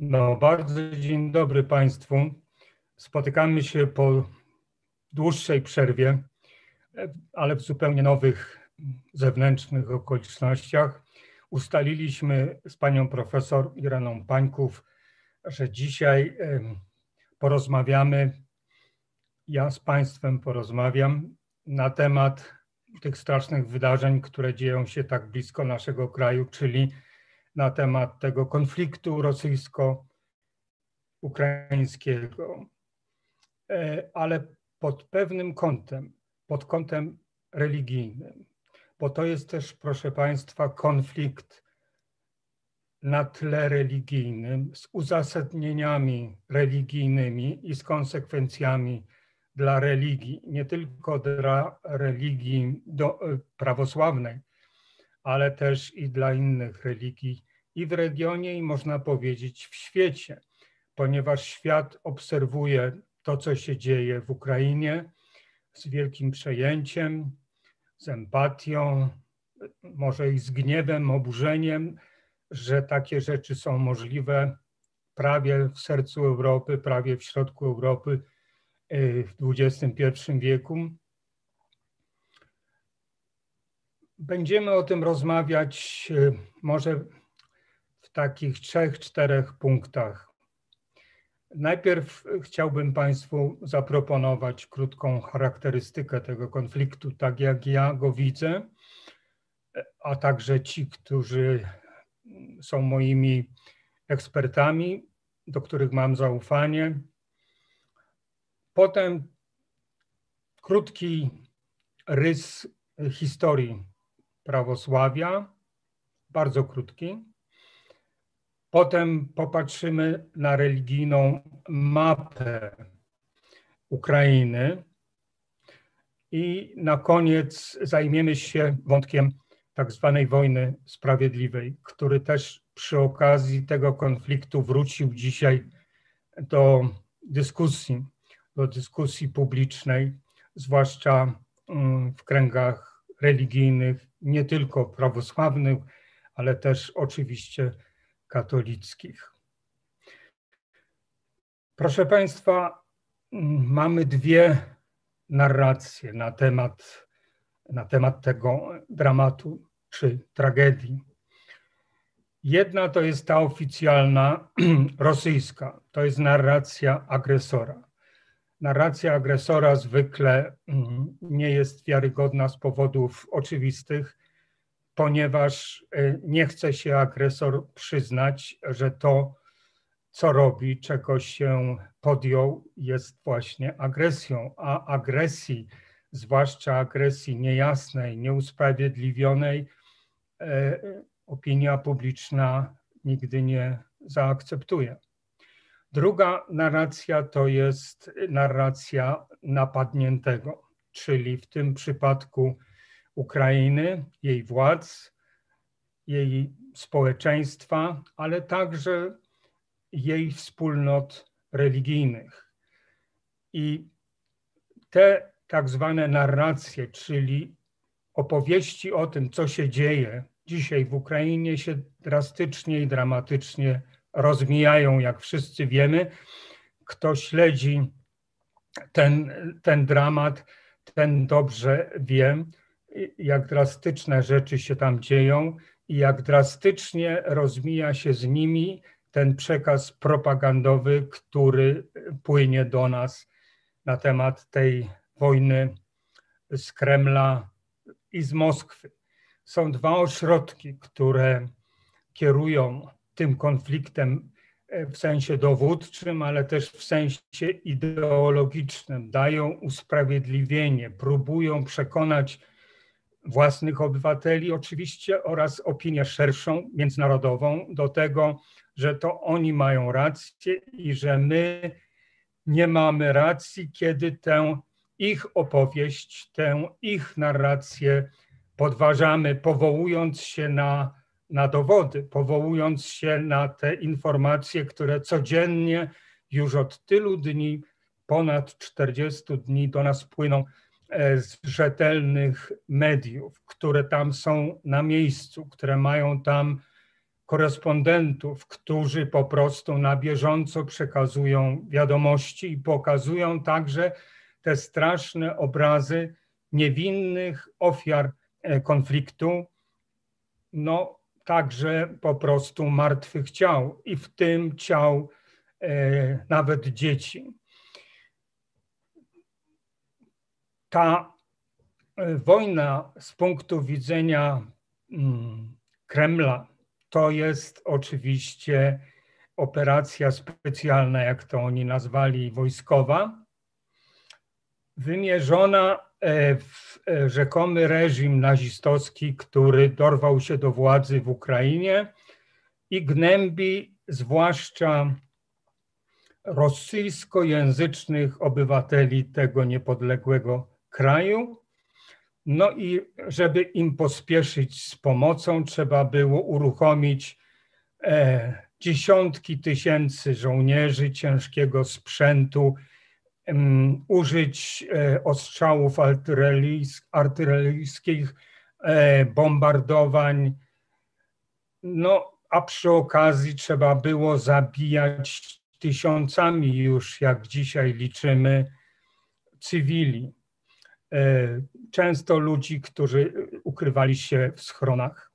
No, bardzo dzień dobry Państwu. Spotykamy się po dłuższej przerwie, ale w zupełnie nowych zewnętrznych okolicznościach. Ustaliliśmy z panią profesor Ireną Pańków, że dzisiaj porozmawiamy, ja z Państwem porozmawiam na temat tych strasznych wydarzeń, które dzieją się tak blisko naszego kraju, czyli na temat tego konfliktu rosyjsko-ukraińskiego, e, ale pod pewnym kątem, pod kątem religijnym, bo to jest też, proszę Państwa, konflikt na tle religijnym, z uzasadnieniami religijnymi i z konsekwencjami dla religii, nie tylko dla religii do, e, prawosławnej, ale też i dla innych religii i w regionie, i można powiedzieć w świecie, ponieważ świat obserwuje to, co się dzieje w Ukrainie z wielkim przejęciem, z empatią, może i z gniewem, oburzeniem, że takie rzeczy są możliwe prawie w sercu Europy, prawie w środku Europy y, w XXI wieku. Będziemy o tym rozmawiać y, może w takich trzech, czterech punktach. Najpierw chciałbym Państwu zaproponować krótką charakterystykę tego konfliktu, tak jak ja go widzę, a także ci, którzy są moimi ekspertami, do których mam zaufanie. Potem krótki rys historii prawosławia, bardzo krótki. Potem popatrzymy na religijną mapę Ukrainy i na koniec zajmiemy się wątkiem tak zwanej wojny sprawiedliwej, który też przy okazji tego konfliktu wrócił dzisiaj do dyskusji, do dyskusji publicznej, zwłaszcza mm, w kręgach religijnych, nie tylko prawosławnych, ale też oczywiście katolickich. Proszę Państwa, mamy dwie narracje na temat, na temat tego dramatu czy tragedii. Jedna to jest ta oficjalna, rosyjska, to jest narracja agresora. Narracja agresora zwykle nie jest wiarygodna z powodów oczywistych, ponieważ y, nie chce się agresor przyznać, że to, co robi, czego się podjął, jest właśnie agresją, a agresji, zwłaszcza agresji niejasnej, nieusprawiedliwionej, e, opinia publiczna nigdy nie zaakceptuje. Druga narracja to jest narracja napadniętego, czyli w tym przypadku Ukrainy, jej władz, jej społeczeństwa, ale także jej wspólnot religijnych. I te tak zwane narracje, czyli opowieści o tym, co się dzieje dzisiaj w Ukrainie, się drastycznie i dramatycznie rozmijają, jak wszyscy wiemy. Kto śledzi ten, ten dramat, ten dobrze wie, jak drastyczne rzeczy się tam dzieją i jak drastycznie rozmija się z nimi ten przekaz propagandowy, który płynie do nas na temat tej wojny z Kremla i z Moskwy. Są dwa ośrodki, które kierują tym konfliktem w sensie dowódczym, ale też w sensie ideologicznym. Dają usprawiedliwienie, próbują przekonać własnych obywateli oczywiście oraz opinię szerszą, międzynarodową do tego, że to oni mają rację i że my nie mamy racji, kiedy tę ich opowieść, tę ich narrację podważamy, powołując się na, na dowody, powołując się na te informacje, które codziennie już od tylu dni, ponad 40 dni do nas płyną E, z rzetelnych mediów, które tam są na miejscu, które mają tam korespondentów, którzy po prostu na bieżąco przekazują wiadomości i pokazują także te straszne obrazy niewinnych ofiar e, konfliktu, no także po prostu martwych ciał i w tym ciał e, nawet dzieci. Ta e, wojna z punktu widzenia mm, Kremla to jest oczywiście operacja specjalna, jak to oni nazwali, wojskowa, wymierzona rzekomy reżim nazistowski, który dorwał się do władzy w Ukrainie i gnębi zwłaszcza rosyjskojęzycznych obywateli tego niepodległego kraju. No i żeby im pospieszyć z pomocą, trzeba było uruchomić e, dziesiątki tysięcy żołnierzy, ciężkiego sprzętu, użyć e, ostrzałów artyleryjskich, e, bombardowań. No, a przy okazji trzeba było zabijać tysiącami już, jak dzisiaj liczymy, cywili. E, często ludzi, którzy ukrywali się w schronach.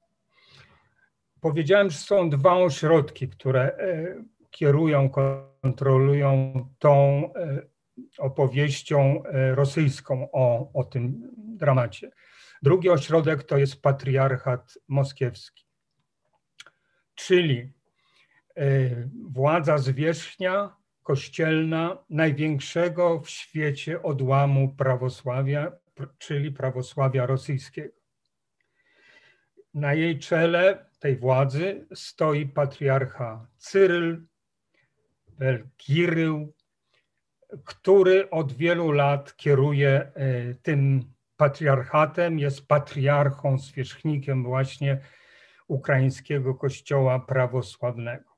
Powiedziałem, że są dwa ośrodki, które kierują, kontrolują tą opowieścią e, rosyjską o, o tym dramacie. Drugi ośrodek to jest patriarchat moskiewski, czyli e, władza zwierzchnia kościelna największego w świecie odłamu prawosławia, czyli prawosławia rosyjskiego. Na jej czele tej władzy stoi patriarcha Cyryl, Kirył, który od wielu lat kieruje e, tym patriarchatem, jest patriarchą, zwierzchnikiem właśnie ukraińskiego kościoła prawosławnego.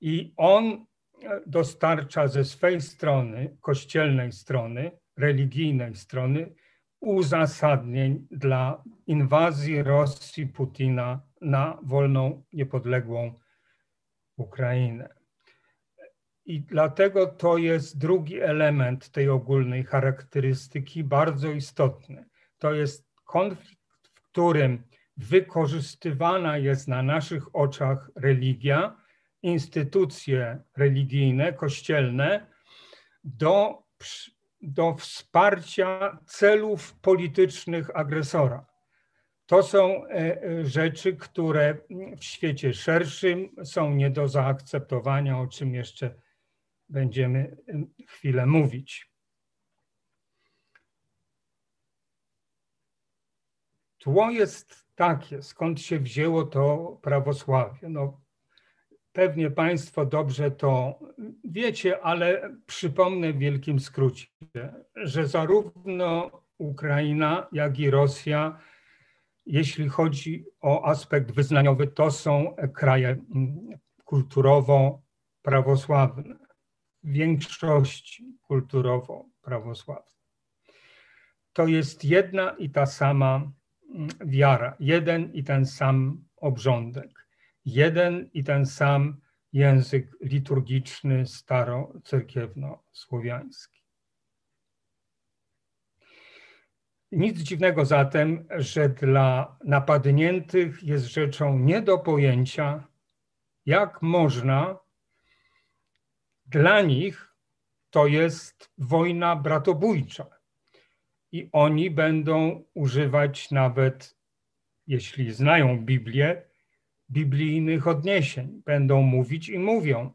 I on e, dostarcza ze swej strony, kościelnej strony, religijnej strony, uzasadnień dla inwazji Rosji Putina na wolną, niepodległą Ukrainę. I dlatego to jest drugi element tej ogólnej charakterystyki, bardzo istotny. To jest konflikt, w którym wykorzystywana jest na naszych oczach religia, instytucje religijne, kościelne do, do wsparcia celów politycznych agresora. To są e, e, rzeczy, które w świecie szerszym są nie do zaakceptowania, o czym jeszcze będziemy chwilę mówić. Tło jest takie, skąd się wzięło to prawosławie. No, pewnie Państwo dobrze to wiecie, ale przypomnę w wielkim skrócie, że zarówno Ukraina, jak i Rosja, jeśli chodzi o aspekt wyznaniowy, to są kraje kulturowo prawosławne większości kulturowo-prawosławnej. To jest jedna i ta sama mm, wiara, jeden i ten sam obrządek, jeden i ten sam język liturgiczny starocerkiewno-słowiański. Nic dziwnego zatem, że dla napadniętych jest rzeczą nie do pojęcia, jak można dla nich to jest wojna bratobójcza. I oni będą używać nawet, jeśli znają Biblię, biblijnych odniesień. Będą mówić i mówią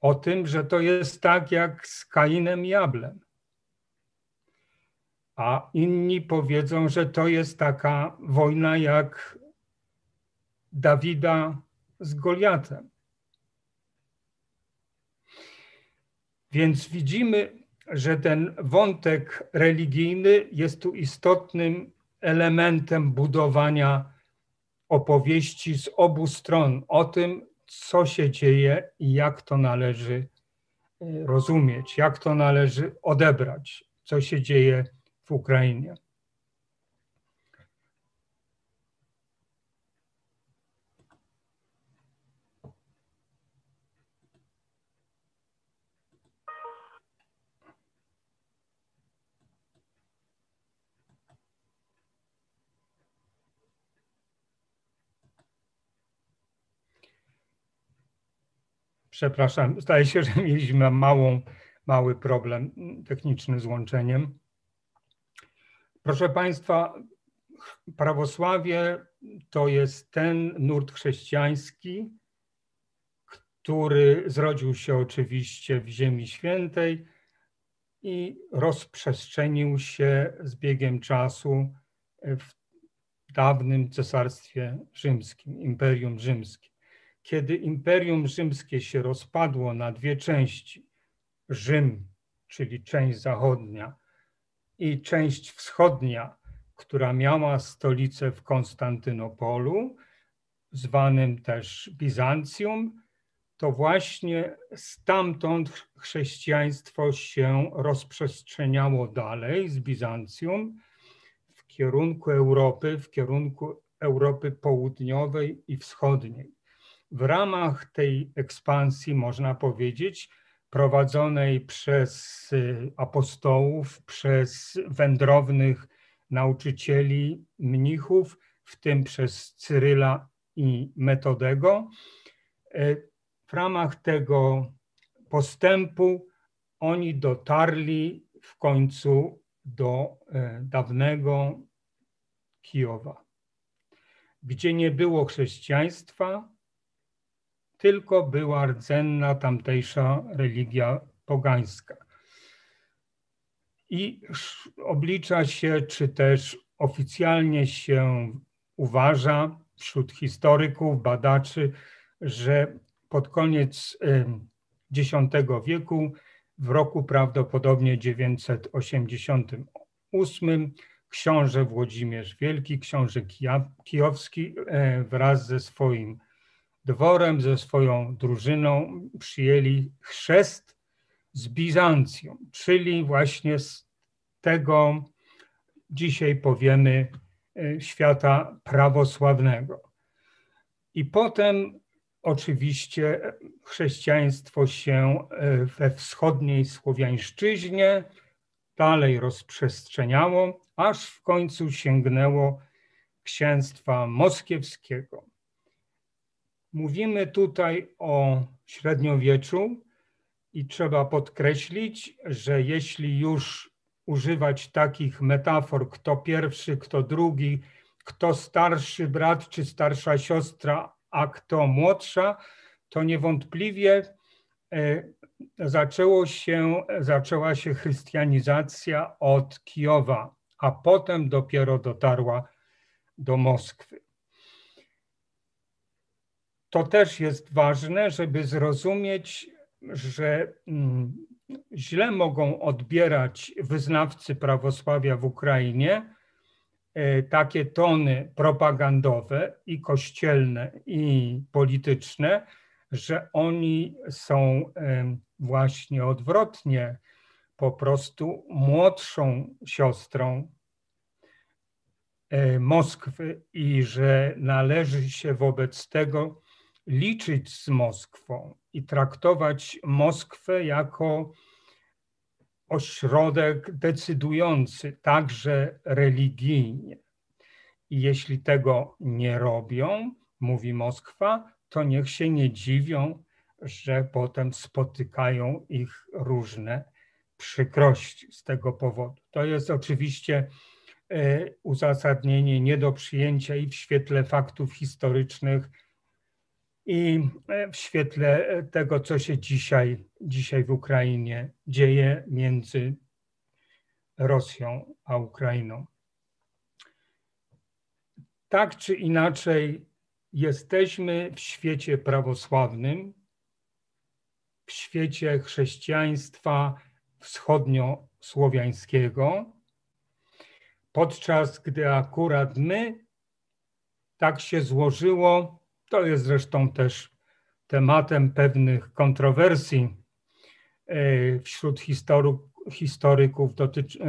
o tym, że to jest tak jak z Kainem i Ablem. A inni powiedzą, że to jest taka wojna jak Dawida z Goliatem. Więc widzimy, że ten wątek religijny jest tu istotnym elementem budowania opowieści z obu stron o tym, co się dzieje i jak to należy e, rozumieć, jak to należy odebrać, co się dzieje w Ukrainie. Przepraszam, zdaje się, że mieliśmy małą, mały problem techniczny z łączeniem. Proszę Państwa, prawosławie to jest ten nurt chrześcijański, który zrodził się oczywiście w Ziemi Świętej i rozprzestrzenił się z biegiem czasu w dawnym Cesarstwie Rzymskim, Imperium Rzymskim. Kiedy Imperium Rzymskie się rozpadło na dwie części, Rzym, czyli część zachodnia, i część wschodnia, która miała stolicę w Konstantynopolu, zwanym też Bizancjum, to właśnie stamtąd chrześcijaństwo się rozprzestrzeniało dalej z Bizancjum w kierunku Europy, w kierunku Europy Południowej i Wschodniej. W ramach tej ekspansji, można powiedzieć, prowadzonej przez y, apostołów, przez wędrownych nauczycieli, mnichów, w tym przez Cyryla i Metodego. Y, w ramach tego postępu oni dotarli w końcu do y, dawnego Kijowa, gdzie nie było chrześcijaństwa, tylko była rdzenna tamtejsza religia pogańska. I oblicza się, czy też oficjalnie się uważa wśród historyków, badaczy, że pod koniec X wieku, w roku prawdopodobnie 988, książę Włodzimierz Wielki, książę kijowski e, wraz ze swoim dworem, ze swoją drużyną przyjęli chrzest z Bizancją, czyli właśnie z tego dzisiaj powiemy e, świata prawosławnego. I potem oczywiście chrześcijaństwo się e, we wschodniej Słowiańszczyźnie dalej rozprzestrzeniało, aż w końcu sięgnęło księstwa moskiewskiego. Mówimy tutaj o średniowieczu i trzeba podkreślić, że jeśli już używać takich metafor, kto pierwszy, kto drugi, kto starszy brat czy starsza siostra, a kto młodsza, to niewątpliwie e, zaczęło się, zaczęła się chrystianizacja od Kijowa, a potem dopiero dotarła do Moskwy to też jest ważne, żeby zrozumieć, że mm, źle mogą odbierać wyznawcy prawosławia w Ukrainie e, takie tony propagandowe i kościelne, i polityczne, że oni są właśnie odwrotnie, po prostu młodszą siostrą e, Moskwy i że należy się wobec tego liczyć z Moskwą i traktować Moskwę jako ośrodek decydujący także religijnie. I jeśli tego nie robią, mówi Moskwa, to niech się nie dziwią, że potem spotykają ich różne przykrości z tego powodu. To jest oczywiście e, uzasadnienie nie do przyjęcia i w świetle faktów historycznych, i e, w świetle e, tego, co się dzisiaj, dzisiaj w Ukrainie dzieje między Rosją a Ukrainą. Tak czy inaczej, jesteśmy w świecie prawosławnym, w świecie chrześcijaństwa wschodniosłowiańskiego, podczas gdy akurat my, tak się złożyło, to jest zresztą też tematem pewnych kontrowersji e, wśród historyków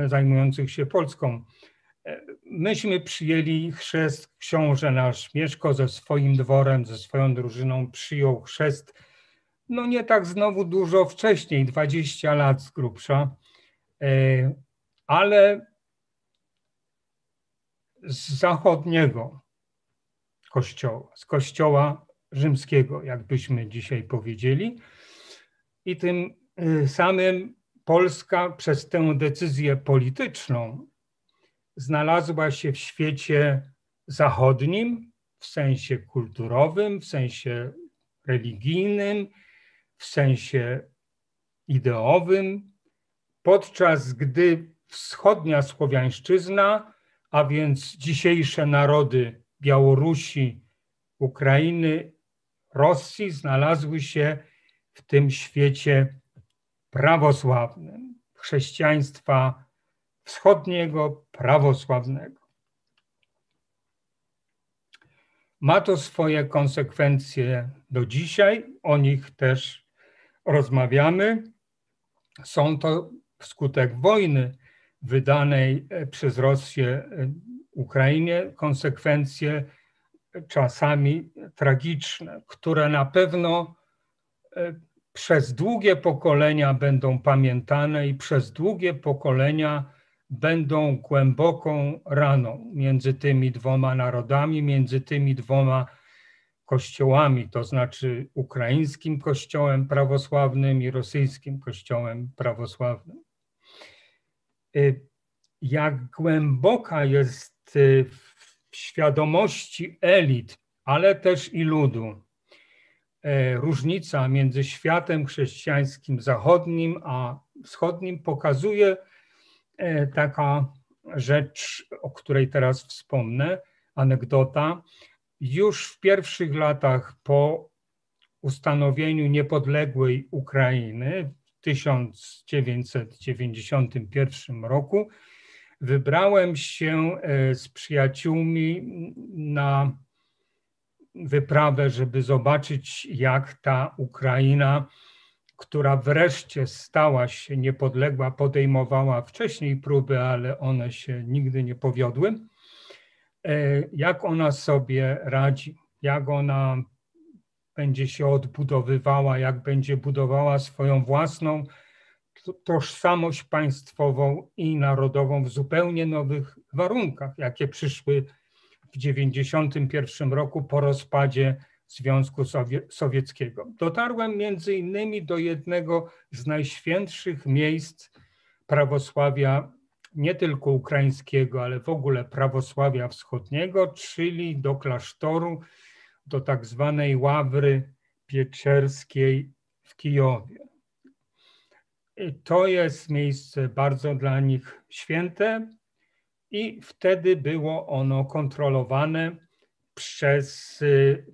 zajmujących się Polską. E, myśmy przyjęli chrzest, książę nasz. Mieszko ze swoim dworem, ze swoją drużyną przyjął chrzest, no nie tak znowu dużo wcześniej, 20 lat z grubsza, e, ale z zachodniego kościoła, z kościoła rzymskiego, jakbyśmy dzisiaj powiedzieli. I tym y, samym Polska przez tę decyzję polityczną znalazła się w świecie zachodnim, w sensie kulturowym, w sensie religijnym, w sensie ideowym, podczas gdy wschodnia słowiańszczyzna, a więc dzisiejsze narody Białorusi, Ukrainy, Rosji znalazły się w tym świecie prawosławnym, chrześcijaństwa wschodniego, prawosławnego. Ma to swoje konsekwencje do dzisiaj, o nich też rozmawiamy. Są to wskutek wojny wydanej e, przez Rosję e, Ukrainie konsekwencje czasami tragiczne, które na pewno e, przez długie pokolenia będą pamiętane i przez długie pokolenia będą głęboką raną między tymi dwoma narodami, między tymi dwoma kościołami, to znaczy ukraińskim kościołem prawosławnym i rosyjskim kościołem prawosławnym. Y, jak głęboka jest w świadomości elit, ale też i ludu, y, różnica między światem chrześcijańskim zachodnim a wschodnim pokazuje taka rzecz, o której teraz wspomnę, anegdota. Już w pierwszych latach po ustanowieniu niepodległej Ukrainy w 1991 roku wybrałem się e, z przyjaciółmi na wyprawę, żeby zobaczyć, jak ta Ukraina, która wreszcie stała się niepodległa, podejmowała wcześniej próby, ale one się nigdy nie powiodły. E, jak ona sobie radzi, jak ona będzie się odbudowywała, jak będzie budowała swoją własną tożsamość państwową i narodową w zupełnie nowych warunkach, jakie przyszły w 1991 roku po rozpadzie Związku Sowieckiego. Dotarłem między innymi do jednego z najświętszych miejsc prawosławia nie tylko ukraińskiego, ale w ogóle prawosławia wschodniego, czyli do klasztoru, do tak zwanej ławry pieczerskiej w Kijowie. To jest miejsce bardzo dla nich święte i wtedy było ono kontrolowane przez,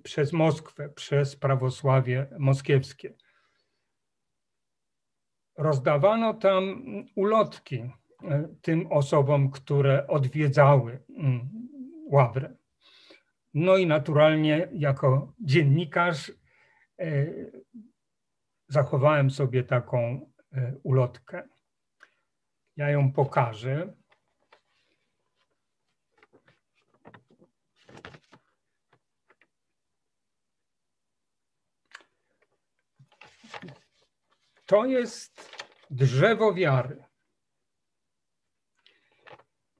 przez Moskwę, przez prawosławie moskiewskie. Rozdawano tam ulotki E, tym osobom, które odwiedzały mm, Ławrę. No i naturalnie jako dziennikarz e, zachowałem sobie taką ulotkę. Ja ją pokażę. To jest drzewo wiary.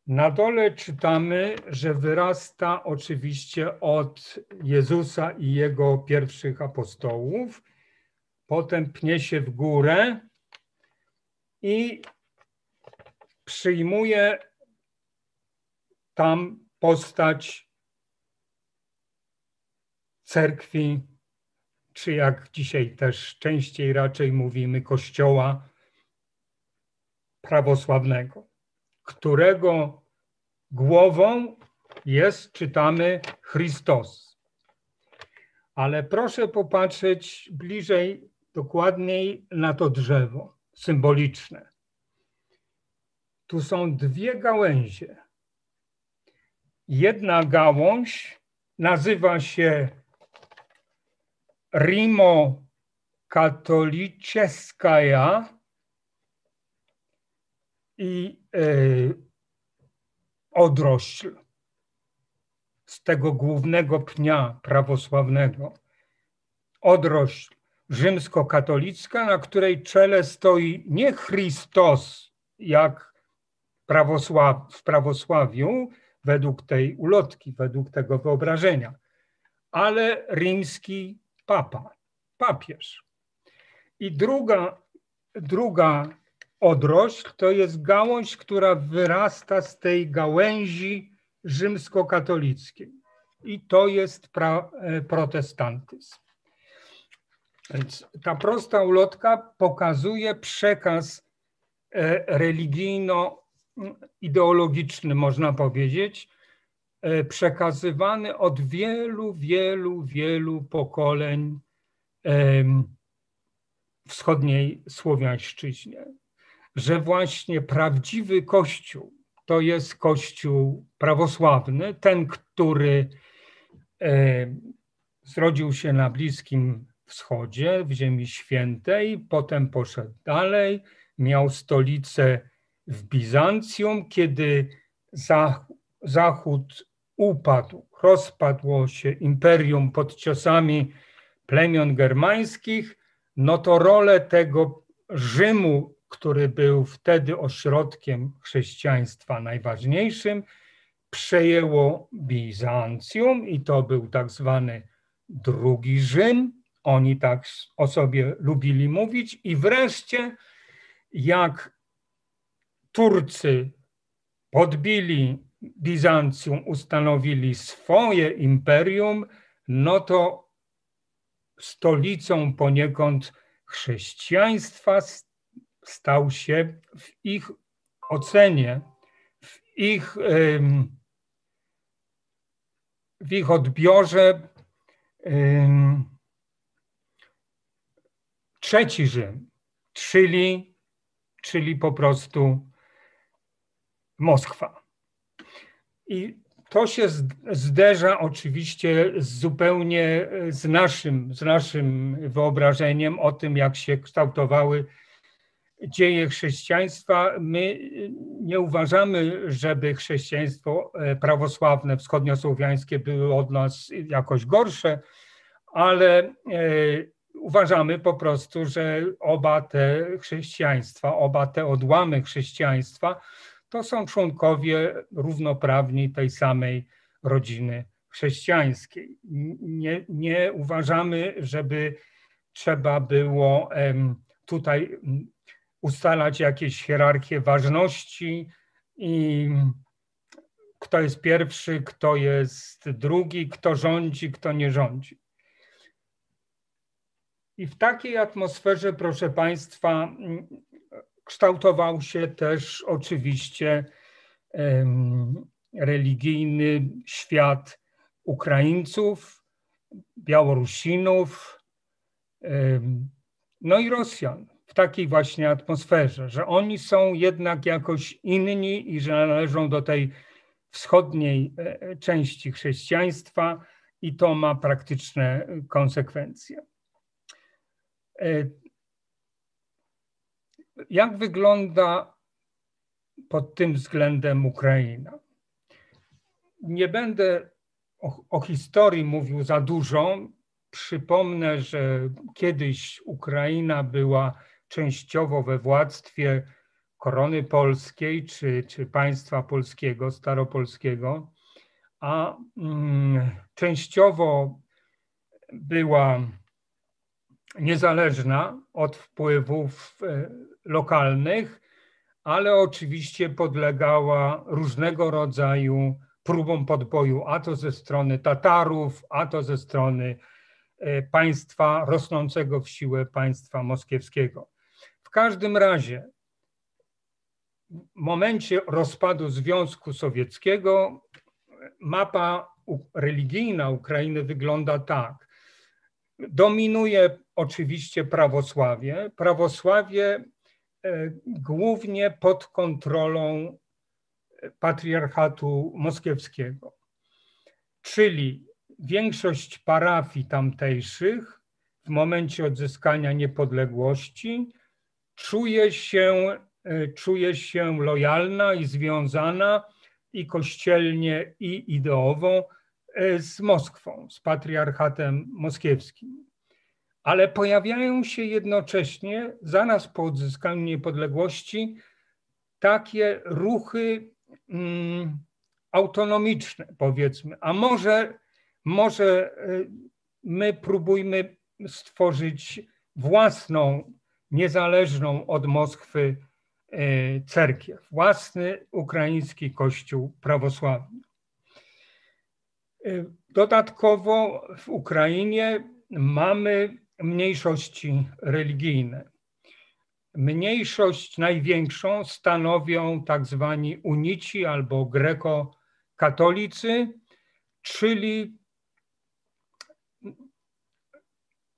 Na dole czytamy, że wyrasta oczywiście od Jezusa i jego pierwszych apostołów, potem pnie się w górę i przyjmuje tam postać cerkwi, czy jak dzisiaj też częściej raczej mówimy, kościoła prawosławnego którego głową jest, czytamy, Chrystus. Ale proszę popatrzeć bliżej, dokładniej na to drzewo symboliczne. Tu są dwie gałęzie. Jedna gałąź nazywa się Rimo Katoliczeskaja, i e, odrośl z tego głównego pnia prawosławnego. Odrośl rzymskokatolicka, na której czele stoi nie Chrystus, jak prawosław, w prawosławiu, według tej ulotki, według tego wyobrażenia, ale rzymski papa, papież. I druga, druga odrośl to jest gałąź, która wyrasta z tej gałęzi rzymskokatolickiej. I to jest pra, e, protestantyzm. Więc ta prosta ulotka pokazuje przekaz e, religijno-ideologiczny, można powiedzieć, e, przekazywany od wielu, wielu, wielu pokoleń wschodniej Słowiańszczyźnie, że właśnie prawdziwy Kościół to jest Kościół prawosławny, ten, który zrodził się na Bliskim Wschodzie, w Ziemi Świętej, potem poszedł dalej, miał stolicę w Bizancjum, kiedy Zachód upadł, rozpadło się imperium pod ciosami plemion germańskich, no to rolę tego Rzymu, który był wtedy ośrodkiem chrześcijaństwa najważniejszym, przejęło Bizancjum i to był tak zwany drugi Rzym. Oni tak o sobie lubili mówić. I wreszcie, jak Turcy podbili Bizancjum, ustanowili swoje imperium, no to stolicą poniekąd chrześcijaństwa stał się w ich ocenie, w ich, w ich odbiorze trzeci Rzym, czyli, czyli po prostu Moskwa. I to się zderza oczywiście zupełnie z naszym, z naszym wyobrażeniem o tym, jak się kształtowały dzieje chrześcijaństwa. My nie uważamy, żeby chrześcijaństwo e, prawosławne, wschodniosłowiańskie były od nas jakoś gorsze, ale e, uważamy po prostu, że oba te chrześcijaństwa, oba te odłamy chrześcijaństwa to są członkowie równoprawni tej samej rodziny chrześcijańskiej. Nie, nie uważamy, żeby trzeba było tutaj ustalać jakieś hierarchie ważności i kto jest pierwszy, kto jest drugi, kto rządzi, kto nie rządzi. I w takiej atmosferze, proszę Państwa, kształtował się też oczywiście religijny świat Ukraińców, Białorusinów, no i Rosjan w takiej właśnie atmosferze, że oni są jednak jakoś inni i że należą do tej wschodniej e, części chrześcijaństwa i to ma praktyczne konsekwencje. E, jak wygląda pod tym względem Ukraina? Nie będę o, o, historii mówił za dużo. Przypomnę, że kiedyś Ukraina była częściowo we władztwie korony polskiej czy, czy państwa polskiego, staropolskiego, a mm, częściowo była niezależna od wpływów e, lokalnych, ale oczywiście podlegała różnego rodzaju próbom podboju, a to ze strony Tatarów, a to ze strony e, państwa rosnącego w siłę państwa moskiewskiego. W każdym razie w momencie rozpadu Związku Sowieckiego mapa religijna Ukrainy wygląda tak. Dominuje oczywiście prawosławie. Prawosławie e, głównie pod kontrolą patriarchatu moskiewskiego. Czyli większość parafii tamtejszych w momencie odzyskania niepodległości czuje się, e, czuje się lojalna i związana i kościelnie, i ideowo z Moskwą, z patriarchatem moskiewskim. Ale pojawiają się jednocześnie, zaraz po odzyskaniu niepodległości, takie ruchy mm, autonomiczne, powiedzmy, a może może my próbujmy stworzyć własną, niezależną od Moskwy cerkiew, własny ukraiński kościół prawosławny. Dodatkowo w Ukrainie mamy mniejszości religijne. Mniejszość największą stanowią tak zwani unici albo greko-katolicy, czyli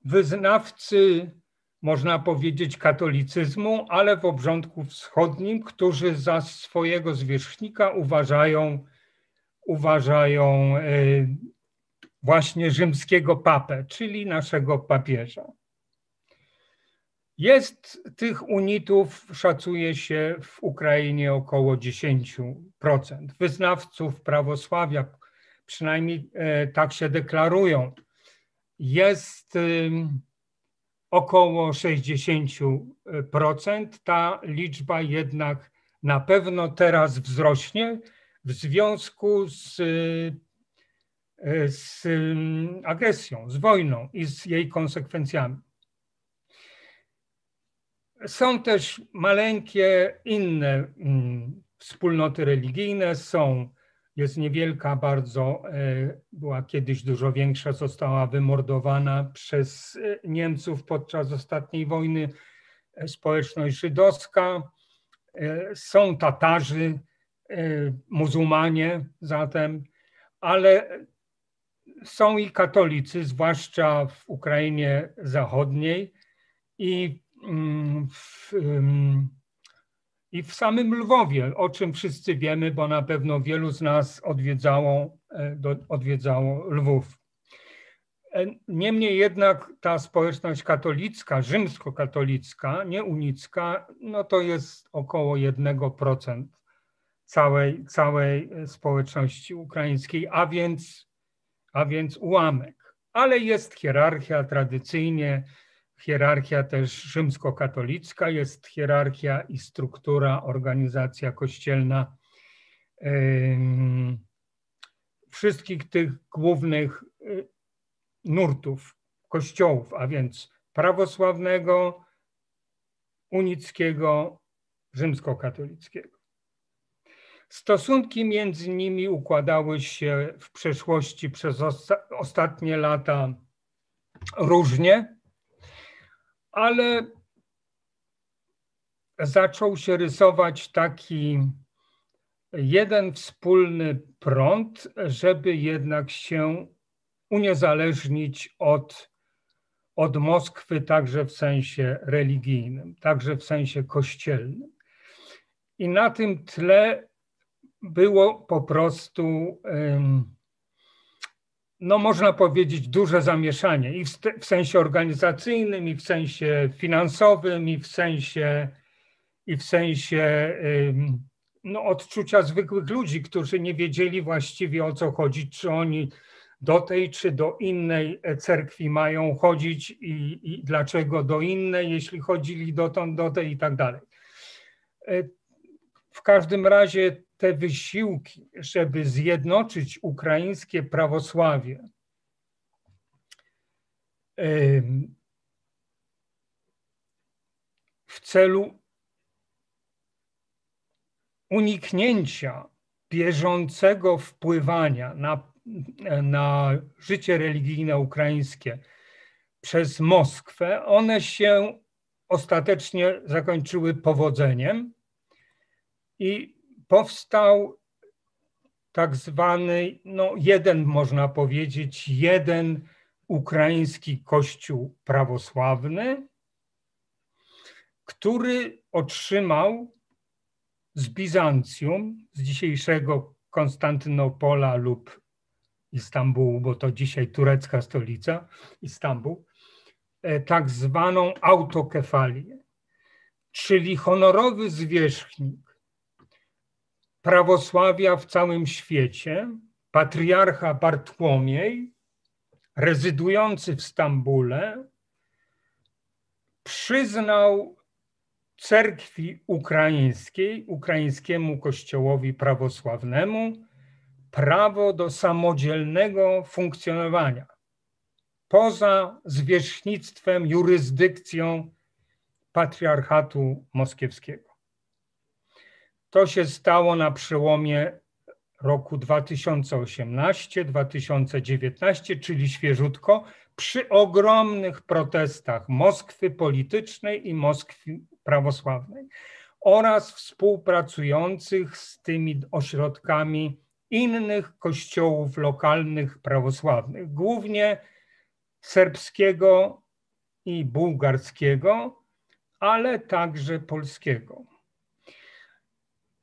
wyznawcy, można powiedzieć, katolicyzmu, ale w obrządku wschodnim, którzy za swojego zwierzchnika uważają, uważają e, właśnie rzymskiego papę, czyli naszego papieża. Jest tych unitów, szacuje się w Ukrainie około 10%. Wyznawców prawosławia, przynajmniej e, tak się deklarują, jest około 60%. Ta liczba jednak na pewno teraz wzrośnie w związku z E, z mm, agresją, z wojną i z jej konsekwencjami. Są też maleńkie inne mm, wspólnoty religijne, są, jest niewielka bardzo, e, była kiedyś dużo większa, została wymordowana przez e, Niemców podczas ostatniej wojny społeczność żydowska. Są Tatarzy, muzułmanie zatem, ale są i katolicy, zwłaszcza w Ukrainie Zachodniej i mm, w, i w samym Lwowie, o czym wszyscy wiemy, bo na pewno wielu z nas odwiedzało, e, odwiedzało Lwów. E, niemniej jednak ta społeczność katolicka, rzymskokatolicka, nie unicka, no to jest około 1% całej, całej społeczności ukraińskiej, a więc a więc ułamek. Ale jest hierarchia tradycyjnie, hierarchia też rzymskokatolicka, jest hierarchia i struktura, organizacja kościelna wszystkich tych głównych y, nurtów kościołów, a więc prawosławnego, unickiego, rzymskokatolickiego. Stosunki między nimi układały się w przeszłości przez osta ostatnie lata różnie, ale zaczął się rysować taki jeden wspólny prąd, żeby jednak się uniezależnić od, od Moskwy, także w sensie religijnym, także w sensie kościelnym. I na tym tle było po prostu, no można powiedzieć, duże zamieszanie i w, sensie organizacyjnym, i w sensie finansowym, i w sensie, i w sensie no, odczucia zwykłych ludzi, którzy nie wiedzieli właściwie o co chodzi, czy oni do tej czy do innej cerkwi mają chodzić i, i dlaczego do innej, jeśli chodzili dotąd do tej i tak dalej. E, w każdym razie te wysiłki, żeby zjednoczyć ukraińskie prawosławie, w celu uniknięcia bieżącego wpływania na, na życie religijne ukraińskie przez Moskwę, one się ostatecznie zakończyły powodzeniem i powstał tak zwany, no jeden można powiedzieć, jeden ukraiński kościół prawosławny, który otrzymał z Bizancjum, z dzisiejszego Konstantynopola lub Istambułu, bo to dzisiaj turecka stolica, Istambuł, e, tak zwaną autokefalię, czyli honorowy zwierzchnik prawosławia w całym świecie, patriarcha Bartłomiej, rezydujący w Stambule, przyznał cerkwi ukraińskiej, ukraińskiemu kościołowi prawosławnemu prawo do samodzielnego funkcjonowania poza zwierzchnictwem, jurysdykcją patriarchatu moskiewskiego. To się stało na przełomie roku 2018-2019, czyli świeżutko, przy ogromnych protestach Moskwy politycznej i Moskwy prawosławnej oraz współpracujących z tymi ośrodkami innych kościołów lokalnych prawosławnych, głównie serbskiego i bułgarskiego, ale także polskiego.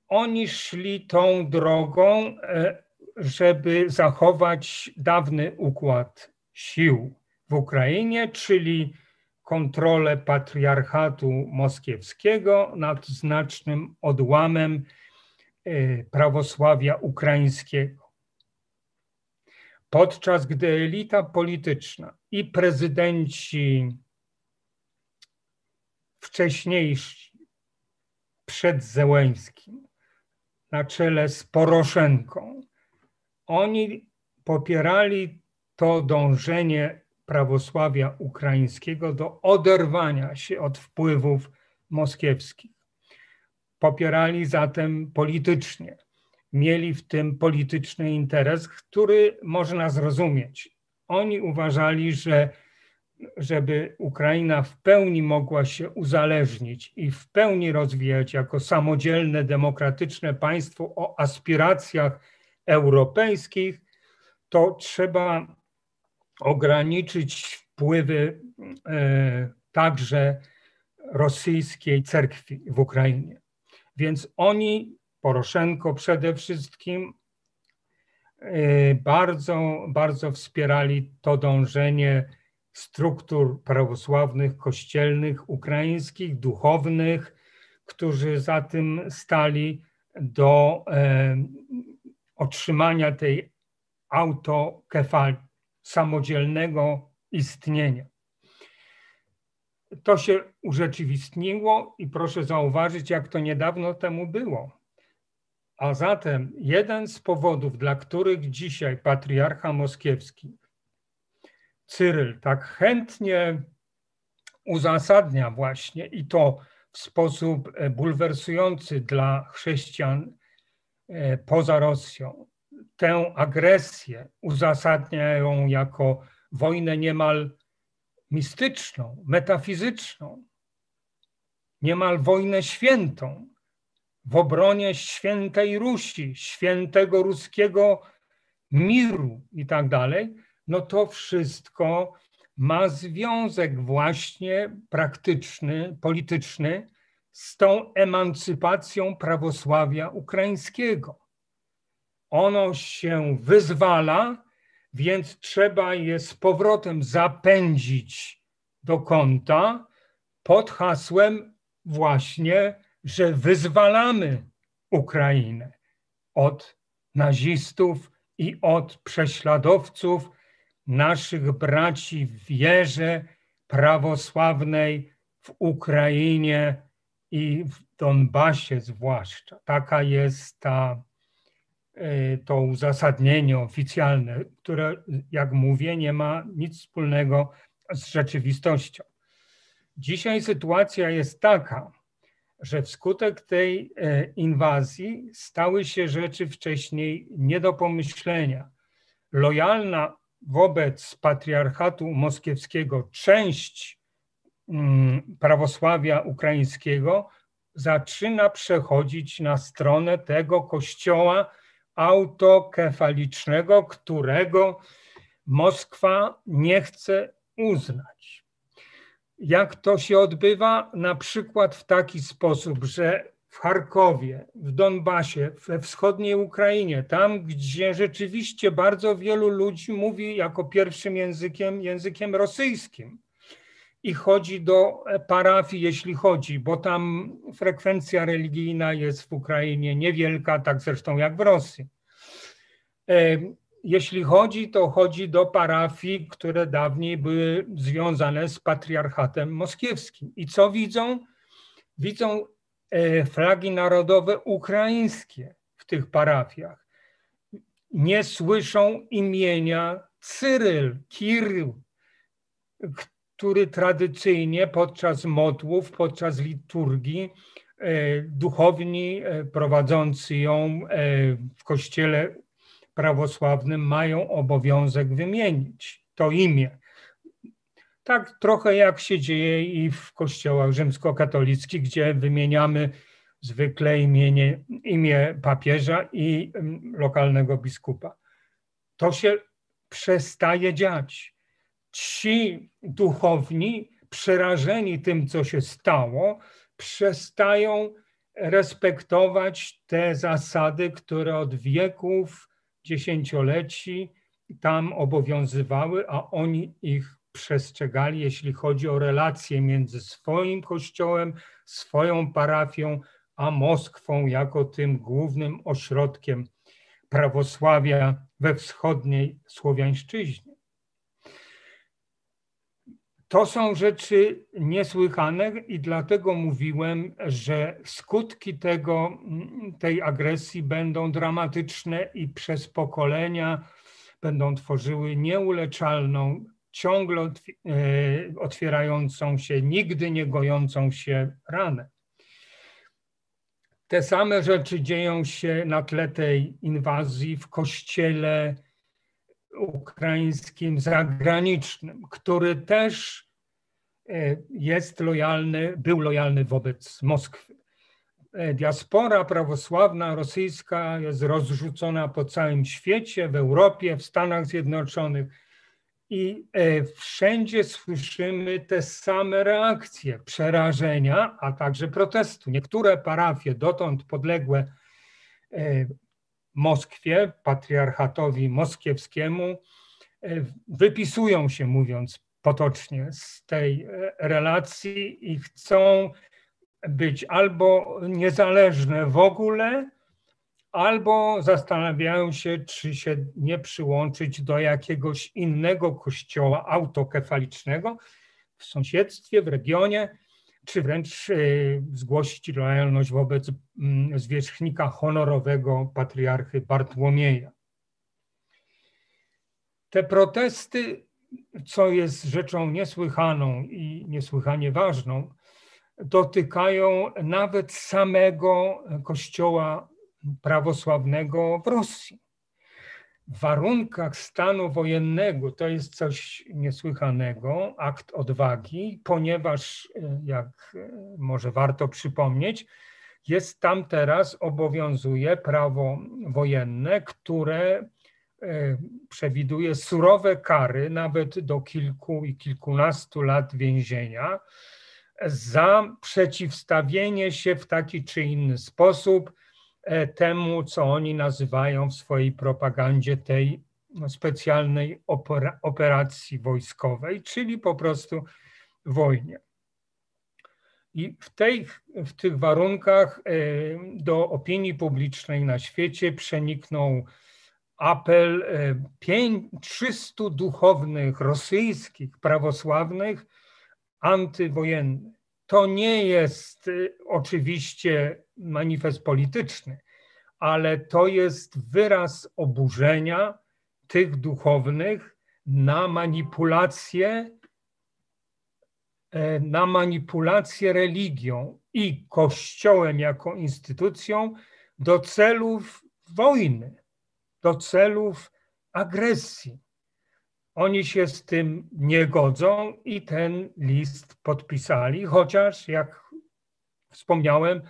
Oni szli tą drogą, e, żeby zachować dawny układ sił w Ukrainie, czyli kontrolę patriarchatu moskiewskiego nad znacznym odłamem e, prawosławia ukraińskiego. Podczas gdy elita polityczna i prezydenci wcześniejsi przed Zełęskim na czele z Poroszenką, oni popierali to dążenie prawosławia ukraińskiego do oderwania się od wpływów moskiewskich. Popierali zatem politycznie. Mieli w tym polityczny interes, który można zrozumieć. Oni uważali, że żeby Ukraina w pełni mogła się uzależnić i w pełni rozwijać jako samodzielne, demokratyczne państwo o aspiracjach europejskich, to trzeba ograniczyć wpływy e, także rosyjskiej cerkwi w Ukrainie. Więc oni, Poroszenko przede wszystkim, e, bardzo, bardzo wspierali to dążenie struktur prawosławnych, kościelnych, ukraińskich, duchownych, którzy za tym stali do e, otrzymania tej autokefalii samodzielnego istnienia. To się urzeczywistniło i proszę zauważyć, jak to niedawno temu było. A zatem jeden z powodów, dla których dzisiaj patriarcha moskiewski Cyryl tak chętnie uzasadnia właśnie i to w sposób e, bulwersujący dla chrześcijan e, poza Rosją, tę agresję uzasadniają jako wojnę niemal mistyczną, metafizyczną, niemal wojnę świętą w obronie świętej Rusi, świętego ruskiego miru i tak dalej, no to wszystko ma związek właśnie praktyczny, polityczny z tą emancypacją prawosławia ukraińskiego. Ono się wyzwala, więc trzeba je z powrotem zapędzić do kąta pod hasłem właśnie, że wyzwalamy Ukrainę od nazistów i od prześladowców naszych braci w wierze prawosławnej w Ukrainie i w Donbasie zwłaszcza. Taka jest ta E, to uzasadnienie oficjalne, które, jak mówię, nie ma nic wspólnego z rzeczywistością. Dzisiaj sytuacja jest taka, że wskutek tej e, inwazji stały się rzeczy wcześniej nie do pomyślenia. Lojalna wobec patriarchatu moskiewskiego część mm, prawosławia ukraińskiego zaczyna przechodzić na stronę tego kościoła, autokefalicznego, którego Moskwa nie chce uznać. Jak to się odbywa? Na przykład w taki sposób, że w Charkowie, w Donbasie, we wschodniej Ukrainie, tam gdzie rzeczywiście bardzo wielu ludzi mówi jako pierwszym językiem językiem rosyjskim i chodzi do parafii, jeśli chodzi, bo tam frekwencja religijna jest w Ukrainie niewielka, tak zresztą jak w Rosji. E, jeśli chodzi, to chodzi do parafii, które dawniej były związane z patriarchatem moskiewskim. I co widzą? Widzą flagi narodowe ukraińskie w tych parafiach. nie słyszą imienia Cyryl, Kirył, który tradycyjnie podczas modłów, podczas liturgii e, duchowni e, prowadzący ją e, w kościele prawosławnym mają obowiązek wymienić to imię. Tak trochę jak się dzieje i w kościołach rzymskokatolickich, gdzie wymieniamy zwykle imienie, imię papieża i mm, lokalnego biskupa. To się przestaje dziać. Ci duchowni, przerażeni tym, co się stało, przestają respektować te zasady, które od wieków, dziesięcioleci tam obowiązywały, a oni ich przestrzegali, jeśli chodzi o relacje między swoim kościołem, swoją parafią, a Moskwą jako tym głównym ośrodkiem prawosławia we wschodniej Słowiańszczyźnie. To są rzeczy niesłychane i dlatego mówiłem, że skutki tego, tej agresji będą dramatyczne i przez pokolenia będą tworzyły nieuleczalną, ciągle e, otwierającą się, nigdy nie gojącą się ranę. Te same rzeczy dzieją się na tle tej inwazji w kościele ukraińskim zagranicznym, który też e, jest lojalny, był lojalny wobec Moskwy. E, diaspora prawosławna rosyjska jest rozrzucona po całym świecie, w Europie, w Stanach Zjednoczonych i e, wszędzie słyszymy te same reakcje przerażenia, a także protestu. Niektóre parafie dotąd podległe e, Moskwie, patriarchatowi moskiewskiemu, e, wypisują się, mówiąc potocznie, z tej relacji i chcą być albo niezależne w ogóle, albo zastanawiają się, czy się nie przyłączyć do jakiegoś innego kościoła autokefalicznego w sąsiedztwie, w regionie, czy wręcz e, zgłosić lojalność wobec mm, zwierzchnika honorowego patriarchy Bartłomieja. Te protesty, co jest rzeczą niesłychaną i niesłychanie ważną, dotykają nawet samego Kościoła prawosławnego w Rosji. W warunkach stanu wojennego to jest coś niesłychanego, akt odwagi, ponieważ, e, jak e, może warto przypomnieć, jest tam teraz, obowiązuje prawo wojenne, które e, przewiduje surowe kary, nawet do kilku i kilkunastu lat więzienia, za przeciwstawienie się w taki czy inny sposób temu, co oni nazywają w swojej propagandzie tej specjalnej operacji wojskowej, czyli po prostu wojnie. I w, tej, w tych warunkach e, do opinii publicznej na świecie przeniknął apel 300 e, duchownych rosyjskich, prawosławnych, antywojennych. To nie jest oczywiście manifest polityczny, ale to jest wyraz oburzenia tych duchownych na manipulację, e, na manipulację religią i Kościołem jako instytucją do celów wojny, do celów agresji. Oni się z tym nie godzą i ten list podpisali, chociaż jak wspomniałem,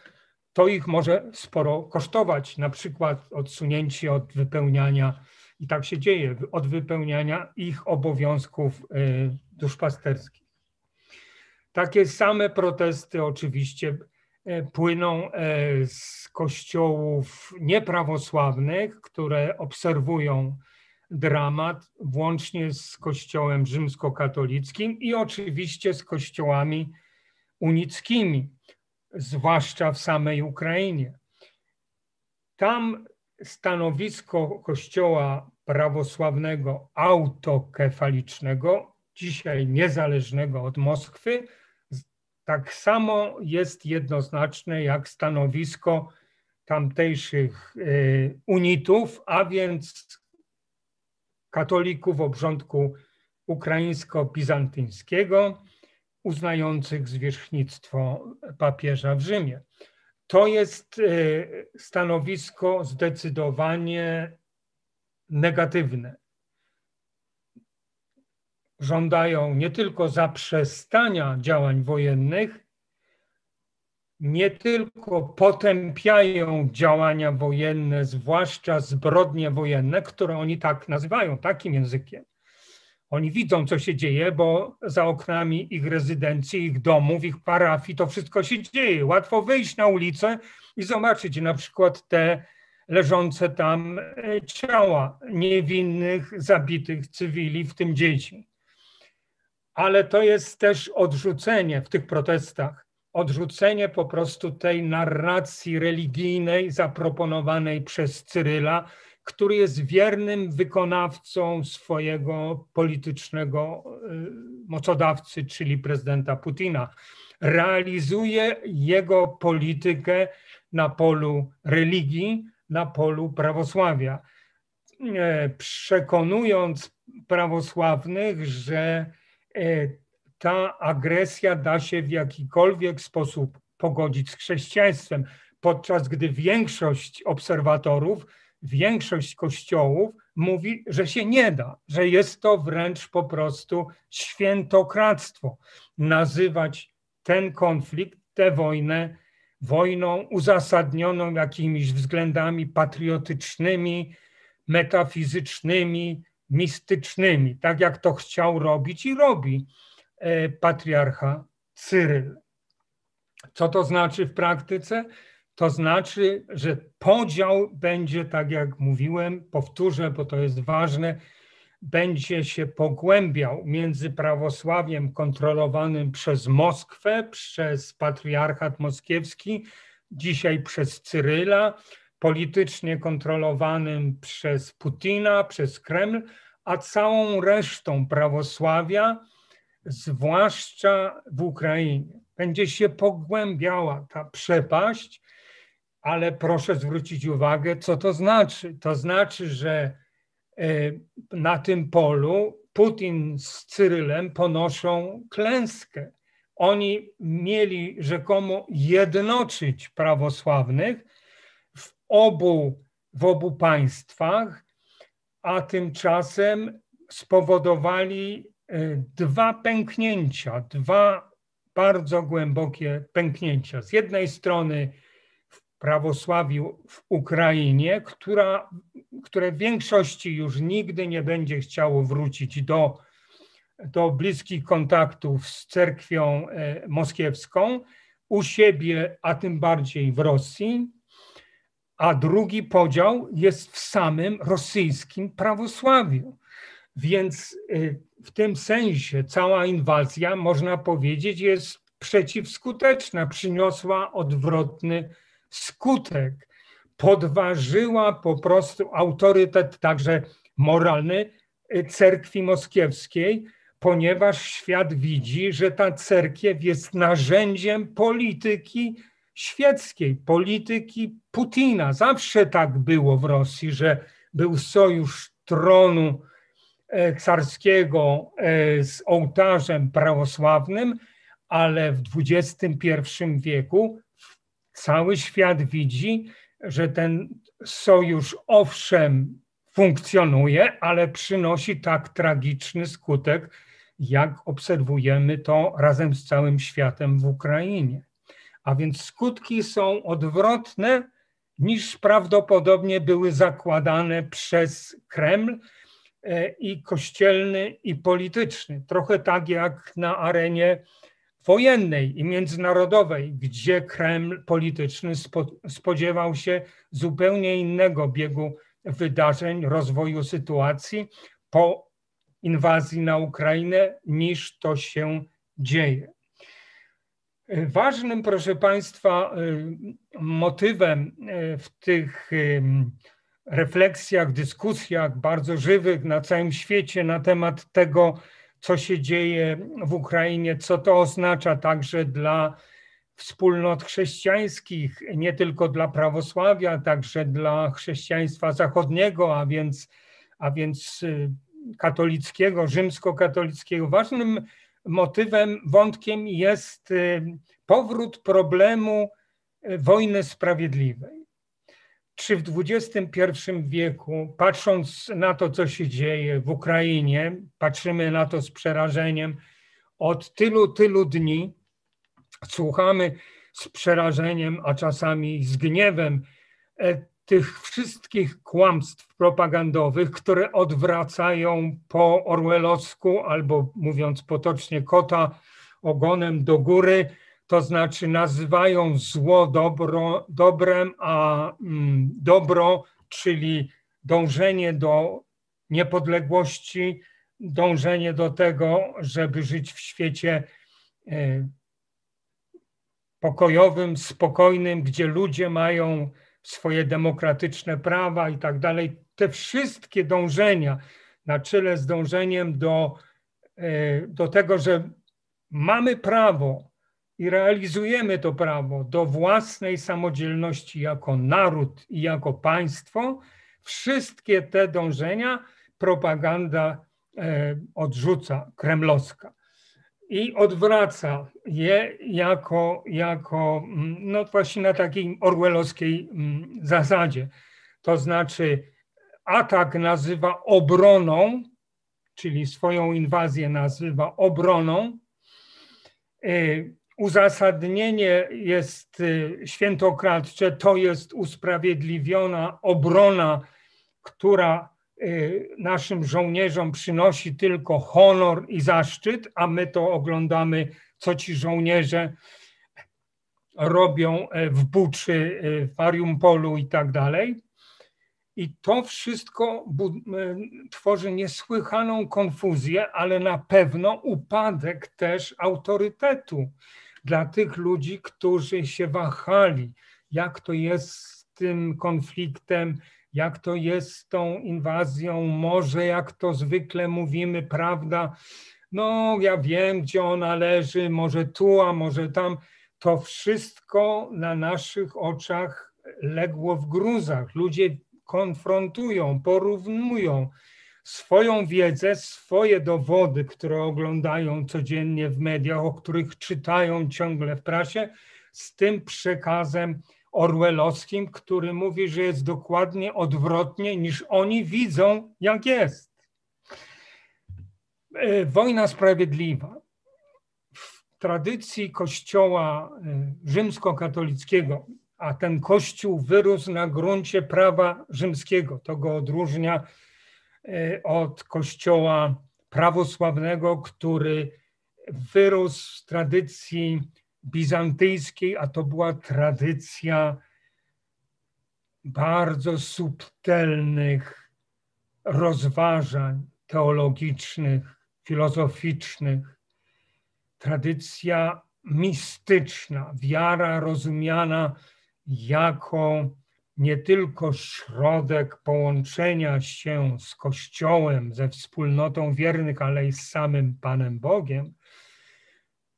to ich może sporo kosztować, na przykład odsunięcie od wypełniania, i tak się dzieje, od wypełniania ich obowiązków y, duszpasterskich. Takie same protesty oczywiście y, płyną y, z kościołów nieprawosławnych, które obserwują dramat, włącznie z kościołem rzymskokatolickim i oczywiście z kościołami unickimi zwłaszcza w samej Ukrainie. Tam stanowisko Kościoła prawosławnego autokefalicznego, dzisiaj niezależnego od Moskwy, tak samo jest jednoznaczne jak stanowisko tamtejszych unitów, a więc katolików obrządku ukraińsko-bizantyńskiego, uznających zwierzchnictwo papieża w Rzymie. To jest stanowisko zdecydowanie negatywne żądają nie tylko zaprzestania działań wojennych, nie tylko potępiają działania wojenne, zwłaszcza zbrodnie wojenne, które oni tak nazywają, takim językiem. Oni widzą, co się dzieje, bo za oknami ich rezydencji, ich domów, ich parafii to wszystko się dzieje. Łatwo wyjść na ulicę i zobaczyć na przykład te leżące tam e, ciała niewinnych, zabitych cywili, w tym dzieci ale to jest też odrzucenie w tych protestach, odrzucenie po prostu tej narracji religijnej zaproponowanej przez Cyryla, który jest wiernym wykonawcą swojego politycznego y, mocodawcy, czyli prezydenta Putina. Realizuje jego politykę na polu religii, na polu prawosławia, e, przekonując prawosławnych, że E, ta agresja da się w jakikolwiek sposób pogodzić z chrześcijaństwem, podczas gdy większość obserwatorów, większość kościołów mówi, że się nie da, że jest to wręcz po prostu świętokradztwo. Nazywać ten konflikt, tę wojnę wojną uzasadnioną jakimiś względami patriotycznymi, metafizycznymi, mistycznymi, tak jak to chciał robić i robi patriarcha Cyryl. Co to znaczy w praktyce? To znaczy, że podział będzie, tak jak mówiłem, powtórzę, bo to jest ważne, będzie się pogłębiał między prawosławiem kontrolowanym przez Moskwę, przez patriarchat moskiewski, dzisiaj przez Cyryla, politycznie kontrolowanym przez Putina, przez Kreml, a całą resztą prawosławia, zwłaszcza w Ukrainie. Będzie się pogłębiała ta przepaść, ale proszę zwrócić uwagę, co to znaczy. To znaczy, że e, na tym polu Putin z Cyrylem ponoszą klęskę. Oni mieli rzekomo jednoczyć prawosławnych, obu, w obu państwach, a tymczasem spowodowali dwa pęknięcia, dwa bardzo głębokie pęknięcia. Z jednej strony w prawosławiu w Ukrainie, która, które w większości już nigdy nie będzie chciało wrócić do, do bliskich kontaktów z cerkwią e, moskiewską, u siebie, a tym bardziej w Rosji a drugi podział jest w samym rosyjskim prawosławiu. Więc y, w tym sensie cała inwazja, można powiedzieć, jest przeciwskuteczna, przyniosła odwrotny skutek. Podważyła po prostu autorytet także moralny y, cerkwi moskiewskiej, ponieważ świat widzi, że ta cerkiew jest narzędziem polityki świeckiej, polityki Putina. Zawsze tak było w Rosji, że był sojusz tronu carskiego e, z ołtarzem prawosławnym, ale w XXI wieku cały świat widzi, że ten sojusz owszem funkcjonuje, ale przynosi tak tragiczny skutek, jak obserwujemy to razem z całym światem w Ukrainie. A więc skutki są odwrotne niż prawdopodobnie były zakładane przez Kreml e, i kościelny, i polityczny. Trochę tak jak na arenie wojennej i międzynarodowej, gdzie Kreml polityczny spodziewał się zupełnie innego biegu wydarzeń, rozwoju sytuacji po inwazji na Ukrainę, niż to się dzieje. Ważnym, proszę Państwa, y, motywem y, w tych refleksjach, dyskusjach bardzo żywych na całym świecie na temat tego, co się dzieje w Ukrainie, co to oznacza także dla wspólnot chrześcijańskich, nie tylko dla prawosławia, także dla chrześcijaństwa zachodniego, a więc, a więc y, katolickiego, rzymskokatolickiego. Ważnym motywem, wątkiem jest y, powrót problemu y, wojny sprawiedliwej. Czy w XXI wieku, patrząc na to, co się dzieje w Ukrainie, patrzymy na to z przerażeniem, od tylu, tylu dni słuchamy z przerażeniem, a czasami z gniewem e, tych wszystkich kłamstw propagandowych, które odwracają po orwellowsku albo mówiąc potocznie kota ogonem do góry, to znaczy nazywają zło dobro, dobrem, a mm, dobro, czyli dążenie do niepodległości, dążenie do tego, żeby żyć w świecie e, pokojowym, spokojnym, gdzie ludzie mają swoje demokratyczne prawa i tak dalej. Te wszystkie dążenia na czele z dążeniem do, e, do tego, że mamy prawo i realizujemy to prawo do własnej samodzielności jako naród i jako państwo, wszystkie te dążenia propaganda e, odrzuca kremlowska i odwraca je jako, jako mm, no właśnie na takiej orwellowskiej mm, zasadzie. To znaczy atak nazywa obroną, czyli swoją inwazję nazywa obroną. Uzasadnienie jest y, świętokradcze, to jest usprawiedliwiona obrona, która Y, naszym żołnierzom przynosi tylko honor i zaszczyt, a my to oglądamy, co ci żołnierze robią e, w Buczy, e, w Mariumpolu i tak dalej. I to wszystko e, tworzy niesłychaną konfuzję, ale na pewno upadek też autorytetu dla tych ludzi, którzy się wahali, jak to jest z tym konfliktem, jak to jest z tą inwazją, może jak to zwykle mówimy, prawda? No, ja wiem, gdzie ona leży, może tu, a może tam. To wszystko na naszych oczach legło w gruzach. Ludzie konfrontują, porównują swoją wiedzę, swoje dowody, które oglądają codziennie w mediach, o których czytają ciągle w prasie, z tym przekazem orwellowskim, który mówi, że jest dokładnie odwrotnie niż oni widzą, jak jest. E, wojna sprawiedliwa. W tradycji kościoła e, rzymskokatolickiego, a ten kościół wyrósł na gruncie prawa rzymskiego, to go odróżnia od kościoła prawosławnego, który wyrósł w tradycji bizantyjskiej, a to była tradycja bardzo subtelnych rozważań teologicznych, filozoficznych, tradycja mistyczna, wiara rozumiana jako nie tylko środek połączenia się z Kościołem, ze wspólnotą wiernych, ale i z samym Panem Bogiem,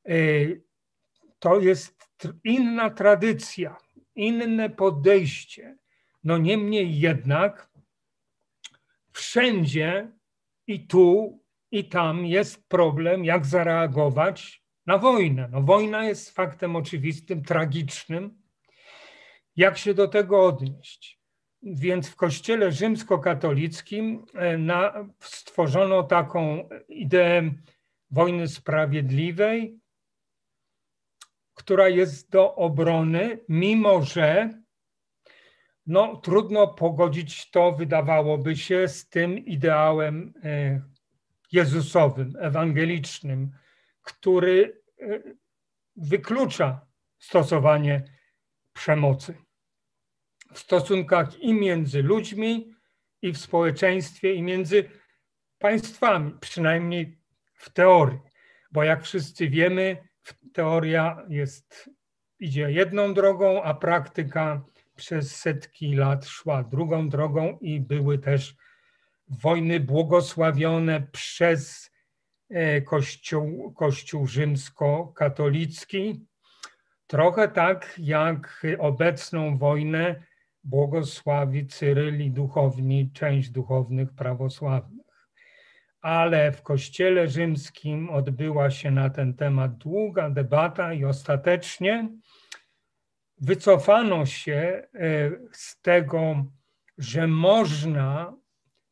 y, to jest inna tradycja, inne podejście. No niemniej jednak wszędzie i tu, i tam jest problem, jak zareagować na wojnę. No wojna jest faktem oczywistym, tragicznym. Jak się do tego odnieść? Więc w Kościele rzymskokatolickim e, na, stworzono taką ideę wojny sprawiedliwej, która jest do obrony, mimo że no, trudno pogodzić to, wydawałoby się, z tym ideałem e, Jezusowym, ewangelicznym, który e, wyklucza stosowanie przemocy w stosunkach i między ludźmi, i w społeczeństwie, i między państwami, przynajmniej w teorii. Bo jak wszyscy wiemy, teoria jest, idzie jedną drogą, a praktyka przez setki lat szła drugą drogą i były też wojny błogosławione przez e, Kościół, Kościół rzymsko-katolicki. Trochę tak jak obecną wojnę błogosławi Cyryl i duchowni, część duchownych prawosławnych. Ale w Kościele Rzymskim odbyła się na ten temat długa debata i ostatecznie wycofano się e, z tego, że można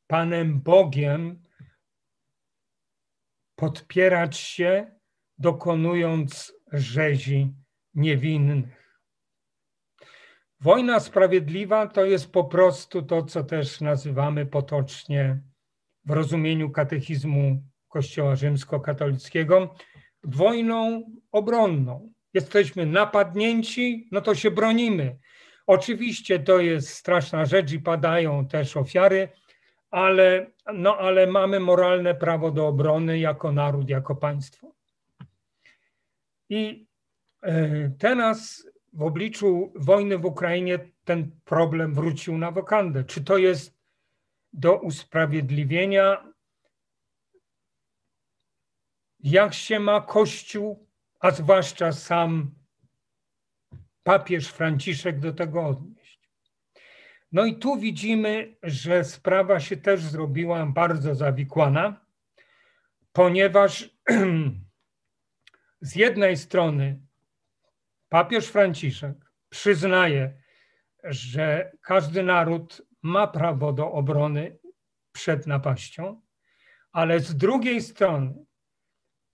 Panem Bogiem podpierać się, dokonując rzezi niewinnych. Wojna sprawiedliwa to jest po prostu to, co też nazywamy potocznie w rozumieniu katechizmu Kościoła rzymskokatolickiego wojną obronną. Jesteśmy napadnięci, no to się bronimy. Oczywiście to jest straszna rzecz i padają też ofiary, ale, no, ale mamy moralne prawo do obrony jako naród, jako państwo. I teraz w obliczu wojny w Ukrainie ten problem wrócił na wokandę. Czy to jest do usprawiedliwienia, jak się ma Kościół, a zwłaszcza sam papież Franciszek do tego odnieść? No i tu widzimy, że sprawa się też zrobiła bardzo zawikłana, ponieważ z jednej strony papież Franciszek przyznaje, że każdy naród ma prawo do obrony przed napaścią, ale z drugiej strony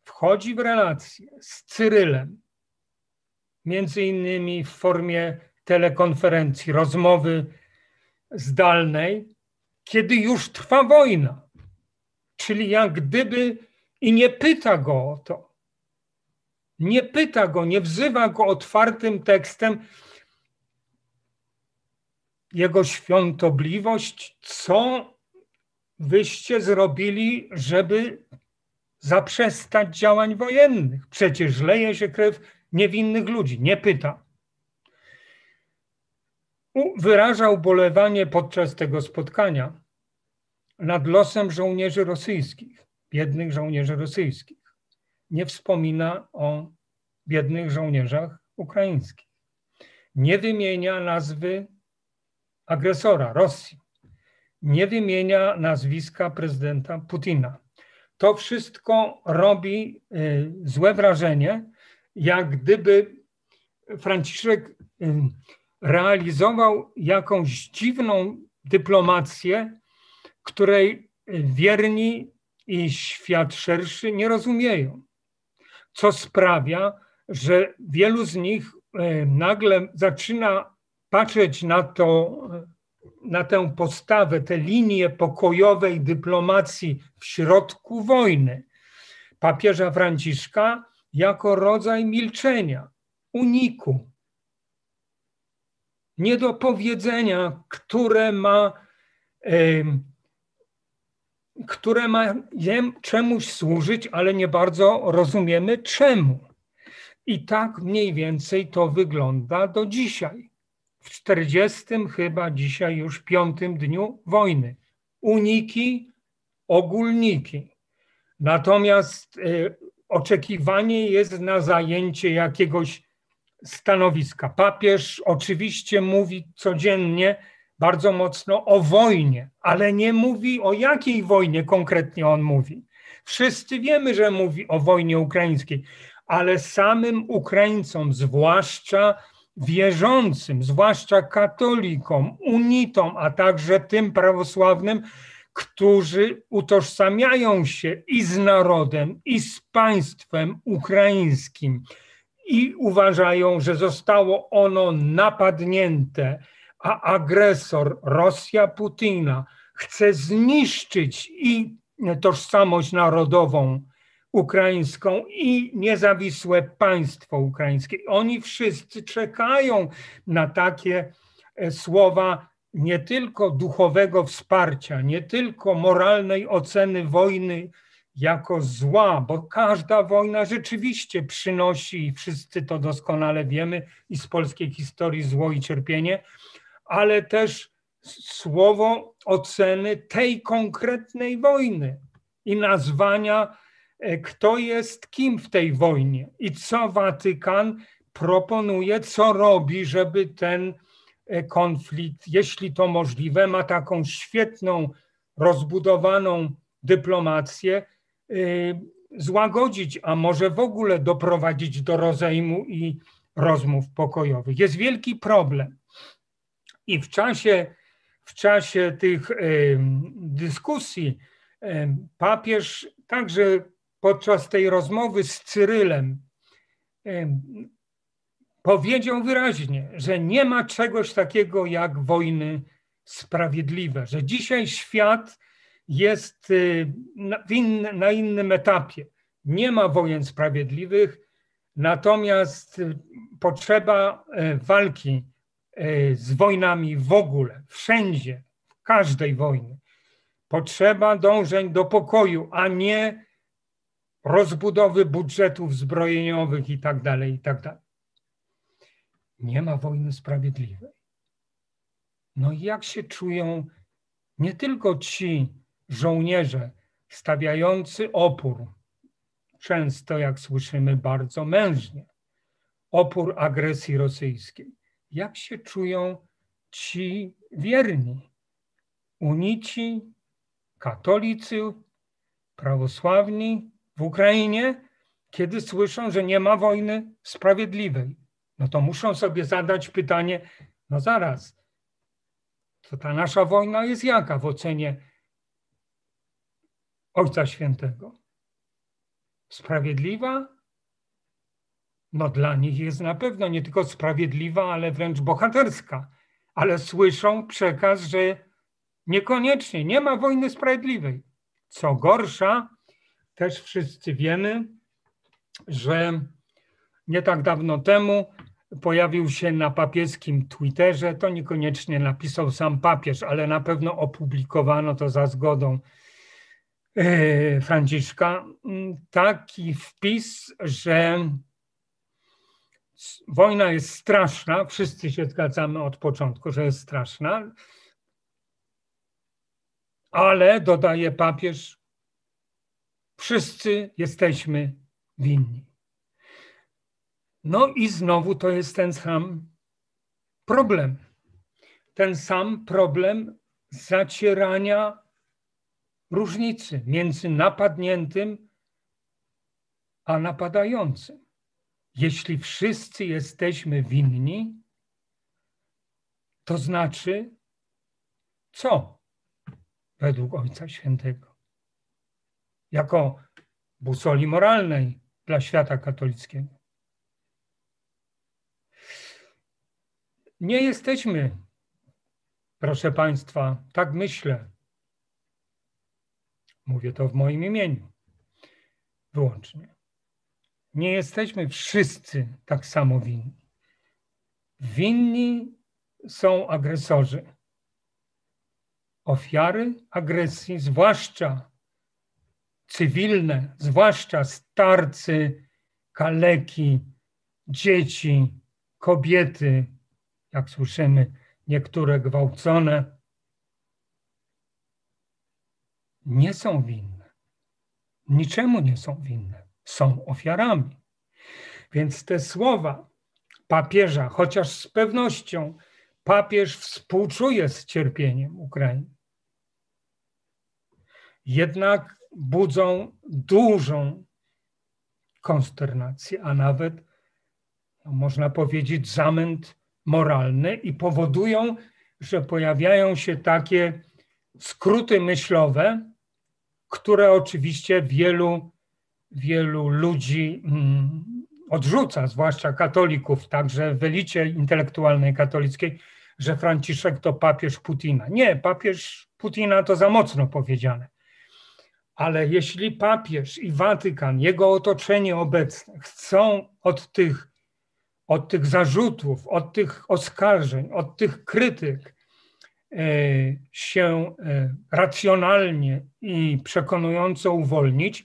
wchodzi w relację z Cyrylem, między innymi w formie telekonferencji, rozmowy zdalnej, kiedy już trwa wojna. Czyli jak gdyby i nie pyta go o to. Nie pyta go, nie wzywa go otwartym tekstem. Jego świątobliwość, co wyście zrobili, żeby zaprzestać działań wojennych? Przecież leje się krew niewinnych ludzi. Nie pyta wyraża ubolewanie podczas tego spotkania nad losem żołnierzy rosyjskich, biednych żołnierzy rosyjskich. Nie wspomina o biednych żołnierzach ukraińskich. Nie wymienia nazwy agresora Rosji. Nie wymienia nazwiska prezydenta Putina. To wszystko robi y, złe wrażenie, jak gdyby Franciszek y, realizował jakąś dziwną dyplomację, której wierni i świat szerszy nie rozumieją. Co sprawia, że wielu z nich e, nagle zaczyna patrzeć na to, na tę postawę, tę linię pokojowej dyplomacji w środku wojny. Papieża Franciszka jako rodzaj milczenia, uniku, niedopowiedzenia, które ma, które ma czemuś służyć, ale nie bardzo rozumiemy czemu. I tak mniej więcej to wygląda do dzisiaj. W 40 chyba dzisiaj już piątym dniu wojny. Uniki, ogólniki. Natomiast y, oczekiwanie jest na zajęcie jakiegoś stanowiska. Papież oczywiście mówi codziennie bardzo mocno o wojnie, ale nie mówi o jakiej wojnie konkretnie on mówi. Wszyscy wiemy, że mówi o wojnie ukraińskiej, ale samym Ukraińcom, zwłaszcza wierzącym, zwłaszcza katolikom, unitom, a także tym prawosławnym, którzy utożsamiają się i z narodem, i z państwem ukraińskim, i uważają, że zostało ono napadnięte, a agresor, Rosja Putina, chce zniszczyć i tożsamość narodową ukraińską i niezawisłe państwo ukraińskie. Oni wszyscy czekają na takie e, słowa nie tylko duchowego wsparcia, nie tylko moralnej oceny wojny jako zła, bo każda wojna rzeczywiście przynosi, i wszyscy to doskonale wiemy, i z polskiej historii zło i cierpienie, ale też słowo oceny tej konkretnej wojny i nazwania, e, kto jest kim w tej wojnie i co Watykan proponuje, co robi, żeby ten e, konflikt, jeśli to możliwe, ma taką świetną, rozbudowaną dyplomację, y, złagodzić, a może w ogóle doprowadzić do rozejmu i rozmów pokojowych. Jest wielki problem. I w czasie, w czasie tych dyskusji papież także podczas tej rozmowy z Cyrylem powiedział wyraźnie, że nie ma czegoś takiego jak wojny sprawiedliwe, że dzisiaj świat jest y, na, na innym etapie. Nie ma wojen sprawiedliwych, natomiast y, potrzeba y, walki z wojnami w ogóle, wszędzie, w każdej wojnie. Potrzeba dążeń do pokoju, a nie rozbudowy budżetów zbrojeniowych i tak dalej, i tak dalej. Nie ma wojny sprawiedliwej. No i jak się czują nie tylko ci żołnierze stawiający opór, często jak słyszymy bardzo mężnie, opór agresji rosyjskiej. Jak się czują ci wierni, unici, katolicy, prawosławni w Ukrainie, kiedy słyszą, że nie ma wojny sprawiedliwej? No to muszą sobie zadać pytanie, no zaraz, to ta nasza wojna jest jaka w ocenie Ojca Świętego? Sprawiedliwa? No dla nich jest na pewno nie tylko sprawiedliwa, ale wręcz bohaterska. Ale słyszą przekaz, że niekoniecznie nie ma wojny sprawiedliwej. Co gorsza, też wszyscy wiemy, że nie tak dawno temu pojawił się na papieskim Twitterze, to niekoniecznie napisał sam papież, ale na pewno opublikowano to za zgodą e, Franciszka, taki wpis, że wojna jest straszna, wszyscy się zgadzamy od początku, że jest straszna, ale dodaje papież, wszyscy jesteśmy winni. No i znowu to jest ten sam problem. Ten sam problem zacierania różnicy między napadniętym a napadającym. Jeśli wszyscy jesteśmy winni, to znaczy co według Ojca Świętego? Jako busoli moralnej dla świata katolickiego. Nie jesteśmy, proszę Państwa, tak myślę. Mówię to w moim imieniu wyłącznie. Nie jesteśmy wszyscy tak samo winni. Winni są agresorzy. Ofiary agresji, zwłaszcza cywilne, zwłaszcza starcy, kaleki, dzieci, kobiety, jak słyszymy, niektóre gwałcone, nie są winne. Niczemu nie są winne. Są ofiarami. Więc te słowa papieża, chociaż z pewnością papież współczuje z cierpieniem Ukrainy, jednak budzą dużą konsternację, a nawet, no można powiedzieć, zamęt moralny i powodują, że pojawiają się takie skróty myślowe, które oczywiście wielu, wielu ludzi mm, odrzuca, zwłaszcza katolików, także w elicie intelektualnej katolickiej, że Franciszek to papież Putina. Nie, papież Putina to za mocno powiedziane. Ale jeśli papież i Watykan, jego otoczenie obecne chcą od tych od tych zarzutów, od tych oskarżeń, od tych krytyk e, się e, racjonalnie i przekonująco uwolnić,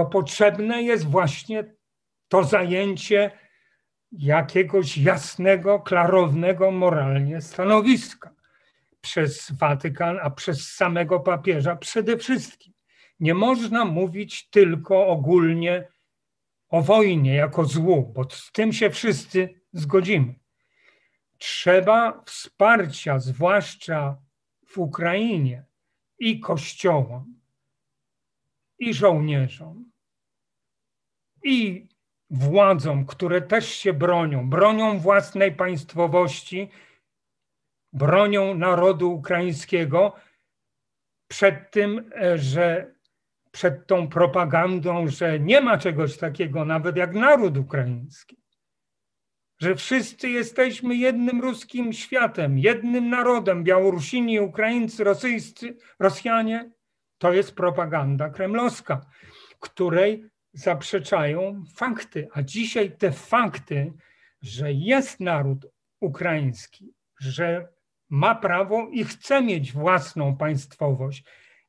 to potrzebne jest właśnie to zajęcie jakiegoś jasnego, klarownego moralnie stanowiska przez Watykan, a przez samego papieża przede wszystkim. Nie można mówić tylko ogólnie o wojnie jako złu, bo z tym się wszyscy zgodzimy. Trzeba wsparcia, zwłaszcza w Ukrainie, i kościołom, i żołnierzom, i władzom, które też się bronią, bronią własnej państwowości, bronią narodu ukraińskiego przed tym, e, że przed tą propagandą, że nie ma czegoś takiego nawet jak naród ukraiński. Że wszyscy jesteśmy jednym ruskim światem, jednym narodem, Białorusini, Ukraińcy, Rosyjscy, Rosjanie. To jest propaganda kremlowska, której zaprzeczają fakty. A dzisiaj te fakty, że jest naród ukraiński, że ma prawo i chce mieć własną państwowość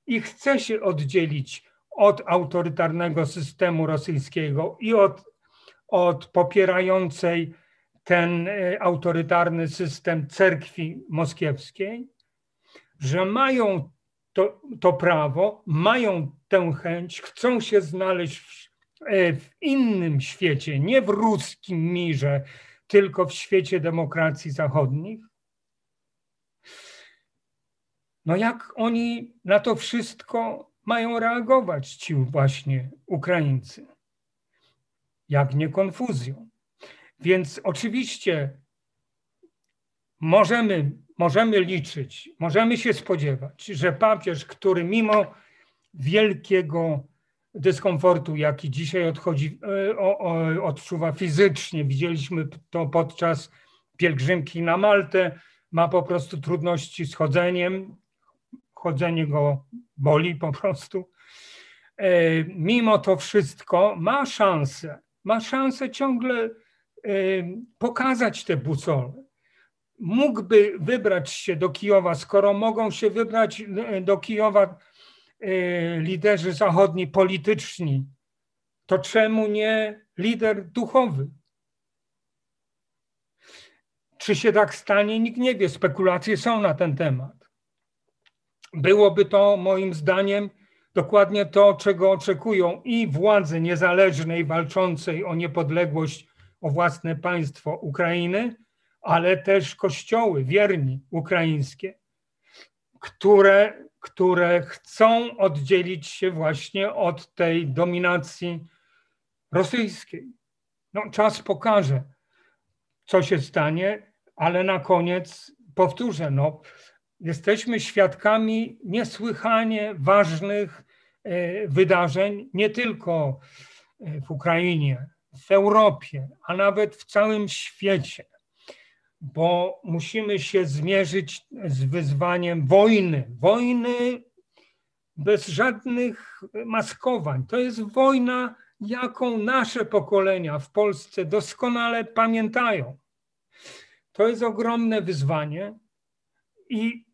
i chce się oddzielić od autorytarnego systemu rosyjskiego i od, od popierającej ten e, autorytarny system cerkwi moskiewskiej, że mają to, to prawo, mają tę chęć, chcą się znaleźć w, e, w innym świecie, nie w ruskim mirze, tylko w świecie demokracji zachodnich. No jak oni na to wszystko mają reagować ci właśnie Ukraińcy. Jak nie konfuzją. Więc oczywiście możemy, możemy liczyć, możemy się spodziewać, że papież, który mimo wielkiego dyskomfortu, jaki dzisiaj odchodzi, e, o, o, odczuwa fizycznie, widzieliśmy to podczas pielgrzymki na Maltę, ma po prostu trudności z chodzeniem, chodzenie go boli po prostu. E, mimo to wszystko ma szansę, ma szansę ciągle e, pokazać te busole. Mógłby wybrać się do Kijowa, skoro mogą się wybrać e, do Kijowa liderzy zachodni polityczni, to czemu nie lider duchowy? Czy się tak stanie, nikt nie wie. Spekulacje są na ten temat. Byłoby to moim zdaniem dokładnie to, czego oczekują i władze niezależnej, walczącej o niepodległość, o własne państwo Ukrainy, ale też kościoły wierni ukraińskie, które, które chcą oddzielić się właśnie od tej dominacji rosyjskiej. No, czas pokaże, co się stanie, ale na koniec powtórzę, no, jesteśmy świadkami niesłychanie ważnych e, wydarzeń, nie tylko e, w Ukrainie, w Europie, a nawet w całym świecie, bo musimy się zmierzyć z wyzwaniem wojny. Wojny bez żadnych maskowań. To jest wojna, jaką nasze pokolenia w Polsce doskonale pamiętają. To jest ogromne wyzwanie i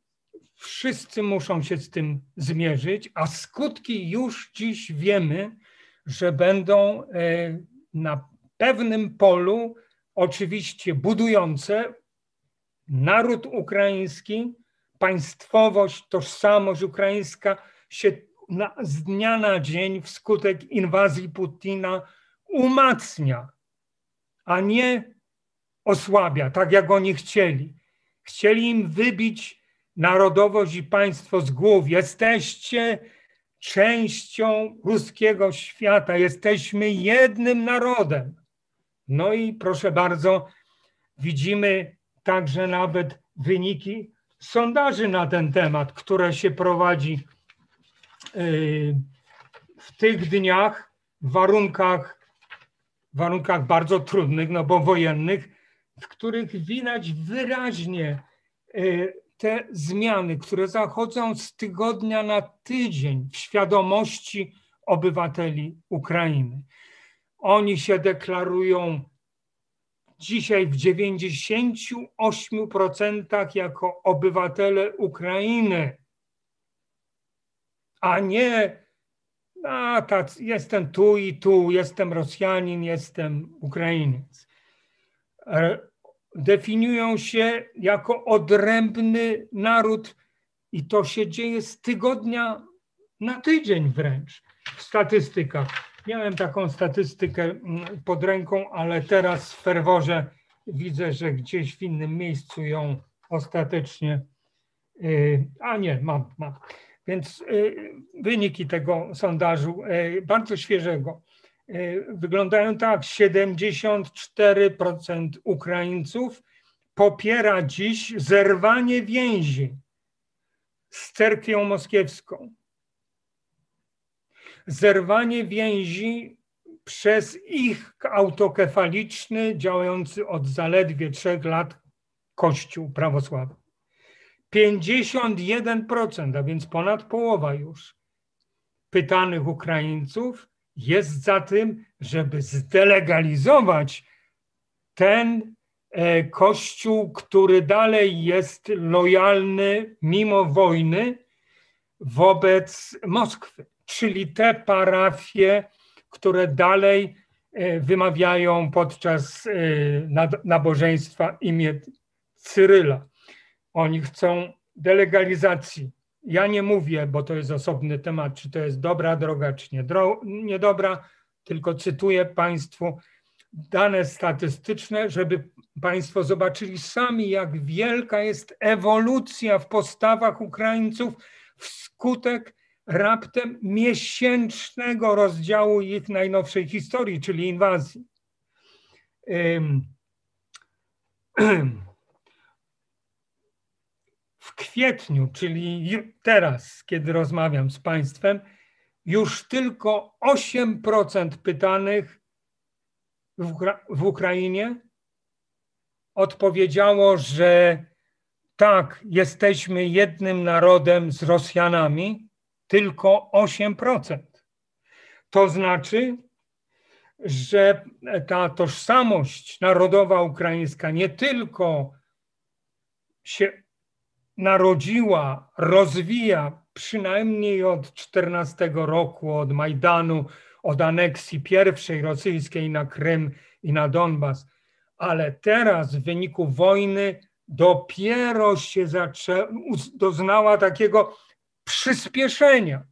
Wszyscy muszą się z tym zmierzyć, a skutki już dziś wiemy, że będą e, na pewnym polu oczywiście budujące naród ukraiński, państwowość, tożsamość ukraińska się na, z dnia na dzień wskutek inwazji Putina umacnia, a nie osłabia, tak jak oni chcieli. Chcieli im wybić narodowość i państwo z głów. Jesteście częścią ruskiego świata, jesteśmy jednym narodem. No i proszę bardzo, widzimy także nawet wyniki sondaży na ten temat, które się prowadzi yy, w tych dniach w warunkach, warunkach bardzo trudnych, no bo wojennych, w których widać wyraźnie yy, te zmiany, które zachodzą z tygodnia na tydzień w świadomości obywateli Ukrainy. Oni się deklarują dzisiaj w 98% jako obywatele Ukrainy, a nie a, tak, jestem tu i tu, jestem Rosjanin, jestem Ukrainiec definiują się jako odrębny naród i to się dzieje z tygodnia na tydzień wręcz w statystykach. Miałem taką statystykę mm, pod ręką, ale teraz w ferworze widzę, że gdzieś w innym miejscu ją ostatecznie. Y, a nie, mam, mam. Więc y, wyniki tego sondażu, y, bardzo świeżego, wyglądają tak: 74% Ukraińców popiera dziś zerwanie więzi z cerkwią moskiewską zerwanie więzi przez ich autokefaliczny, działający od zaledwie trzech lat Kościół prawosławny. 51%, a więc ponad połowa już pytanych Ukraińców jest za tym, żeby zdelegalizować ten e, Kościół, który dalej jest lojalny mimo wojny wobec Moskwy czyli te parafie, które dalej e, wymawiają podczas e, nabożeństwa imię Cyryla. Oni chcą delegalizacji. Ja nie mówię, bo to jest osobny temat, czy to jest dobra droga, czy niedobra, tylko cytuję Państwu dane statystyczne, żeby Państwo zobaczyli sami, jak wielka jest ewolucja w postawach Ukraińców wskutek raptem miesięcznego rozdziału ich najnowszej historii, czyli inwazji. W kwietniu, czyli teraz, kiedy rozmawiam z Państwem, już tylko 8% pytanych w, Ukra w Ukrainie odpowiedziało, że tak, jesteśmy jednym narodem z Rosjanami, tylko 8%. To znaczy, że ta tożsamość narodowa ukraińska nie tylko się narodziła, rozwija przynajmniej od 14 roku, od Majdanu, od aneksji pierwszej rosyjskiej na Krym i na Donbas, ale teraz w wyniku wojny dopiero się zaczę, doznała takiego przyspieszenia.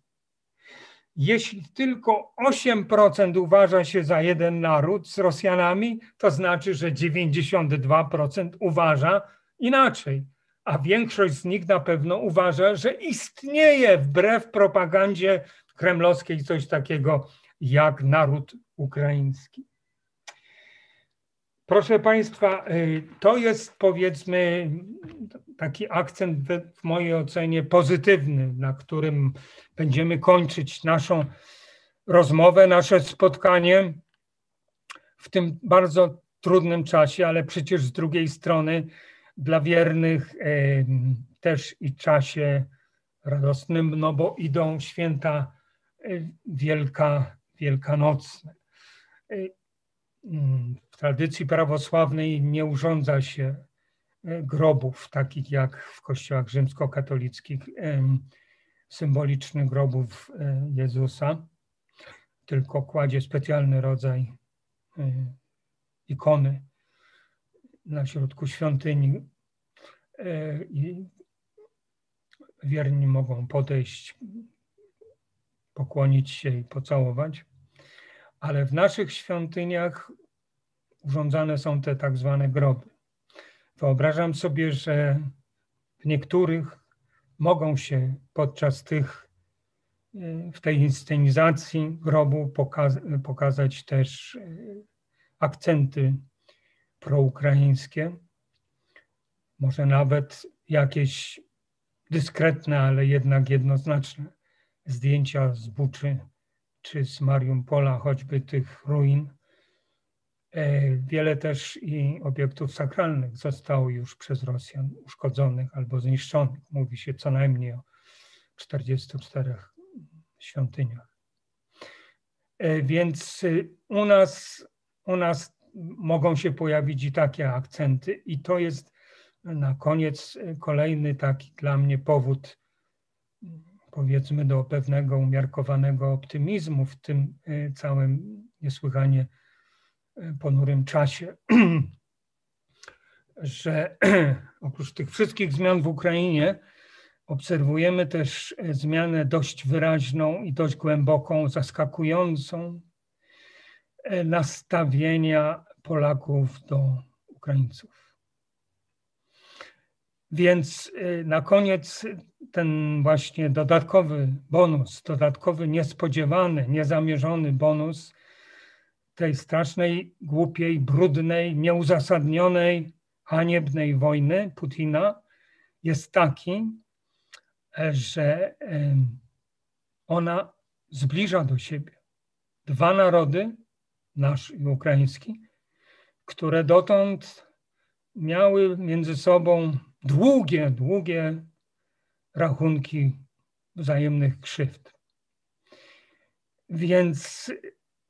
Jeśli tylko 8% uważa się za jeden naród z Rosjanami, to znaczy, że 92% uważa inaczej, a większość z nich na pewno uważa, że istnieje wbrew propagandzie kremlowskiej coś takiego jak naród ukraiński. Proszę Państwa, y, to jest powiedzmy taki akcent w mojej ocenie pozytywny, na którym będziemy kończyć naszą rozmowę, nasze spotkanie w tym bardzo trudnym czasie, ale przecież z drugiej strony dla wiernych też i czasie radosnym, no bo idą święta y, wielka, wielkanocne. Mm, w tradycji prawosławnej nie urządza się e, grobów, takich jak w kościołach rzymskokatolickich, symbolicznych grobów e, Jezusa, tylko kładzie specjalny rodzaj e, ikony na środku świątyni i wierni mogą podejść, pokłonić się i pocałować. Ale w naszych świątyniach urządzane są te tak zwane groby. Wyobrażam sobie, że w niektórych mogą się podczas tych, w tej inscenizacji grobu pokazać też e, akcenty proukraińskie, może nawet jakieś dyskretne, ale jednak jednoznaczne zdjęcia z Buczy czy z Mariupola, choćby tych ruin E, wiele też i obiektów sakralnych zostało już przez Rosjan uszkodzonych albo zniszczonych. Mówi się co najmniej o 44 świątyniach. E, więc y, u nas, u nas mogą się pojawić i takie akcenty, i to jest na koniec y, kolejny taki dla mnie powód, powiedzmy, do pewnego umiarkowanego optymizmu w tym y, całym niesłychanie ponurym czasie, że oprócz tych wszystkich zmian w Ukrainie obserwujemy też zmianę dość wyraźną i dość głęboką, zaskakującą nastawienia Polaków do Ukraińców. Więc e, na koniec ten właśnie dodatkowy bonus, dodatkowy niespodziewany, niezamierzony bonus tej strasznej, głupiej, brudnej, nieuzasadnionej, haniebnej wojny Putina jest taki, że ona zbliża do siebie dwa narody, nasz i ukraiński, które dotąd miały między sobą długie, długie rachunki wzajemnych krzywd. Więc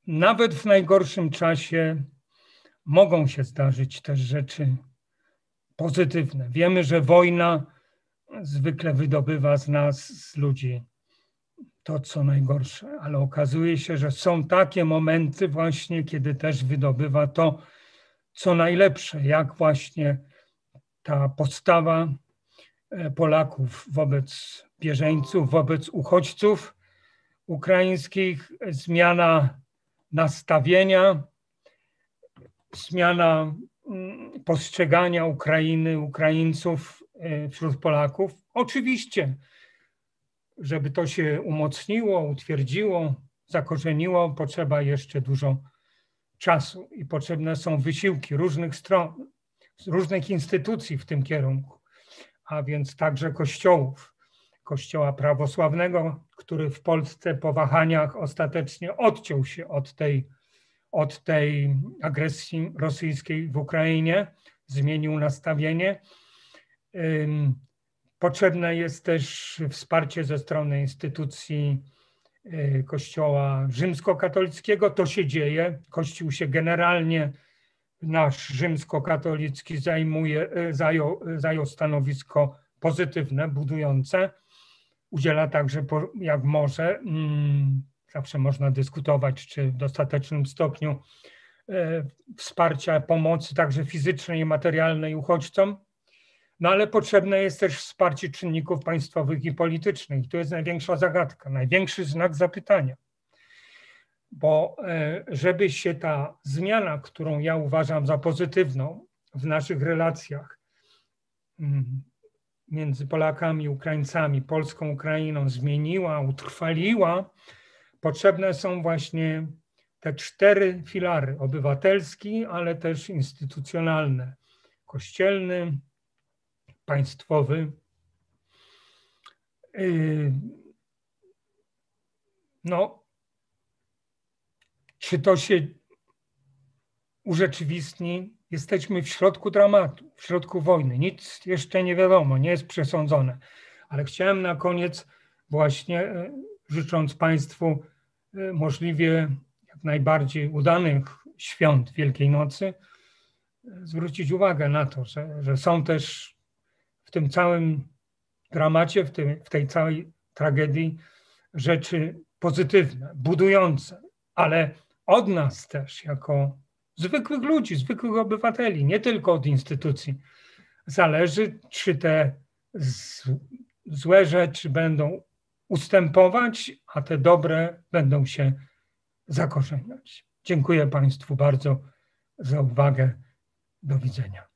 nawet w najgorszym czasie mogą się zdarzyć też rzeczy pozytywne. Wiemy, że wojna zwykle wydobywa z nas, z ludzi, to co najgorsze, ale okazuje się, że są takie momenty właśnie, kiedy też wydobywa to, co najlepsze, jak właśnie ta postawa e, Polaków wobec bieżeńców, wobec uchodźców ukraińskich, zmiana nastawienia, zmiana mm, postrzegania Ukrainy, Ukraińców e, wśród Polaków. Oczywiście, żeby to się umocniło, utwierdziło, zakorzeniło, potrzeba jeszcze dużo czasu i potrzebne są wysiłki różnych stron, różnych instytucji w tym kierunku, a więc także kościołów. Kościoła prawosławnego, który w Polsce po wahaniach ostatecznie odciął się od tej, od tej agresji rosyjskiej w Ukrainie, zmienił nastawienie. Potrzebne jest też wsparcie ze strony instytucji y, Kościoła rzymskokatolickiego. To się dzieje. Kościół się generalnie, nasz rzymskokatolicki zajmuje, zajął, zajął stanowisko pozytywne, budujące udziela także, jak może, mm, zawsze można dyskutować, czy w dostatecznym stopniu e, wsparcia, pomocy także fizycznej i materialnej uchodźcom, no ale potrzebne jest też wsparcie czynników państwowych i politycznych. To jest największa zagadka, największy znak zapytania. Bo e, żeby się ta zmiana, którą ja uważam za pozytywną w naszych relacjach, mm, między Polakami, Ukraińcami, Polską, Ukrainą zmieniła, utrwaliła, potrzebne są właśnie te cztery filary: obywatelski, ale też instytucjonalne, kościelny, państwowy. Yy, no, czy to się urzeczywistni Jesteśmy w środku dramatu, w środku wojny. Nic jeszcze nie wiadomo, nie jest przesądzone. Ale chciałem na koniec właśnie, e, życząc Państwu e, możliwie jak najbardziej udanych świąt Wielkiej Nocy, e, zwrócić uwagę na to, że, że są też w tym całym dramacie, w, tym, w tej całej tragedii rzeczy pozytywne, budujące, ale od nas też, jako zwykłych ludzi, zwykłych obywateli, nie tylko od instytucji. Zależy, czy te złe rzeczy będą ustępować, a te dobre będą się zakorzeniać. Dziękuję Państwu bardzo za uwagę. Do widzenia.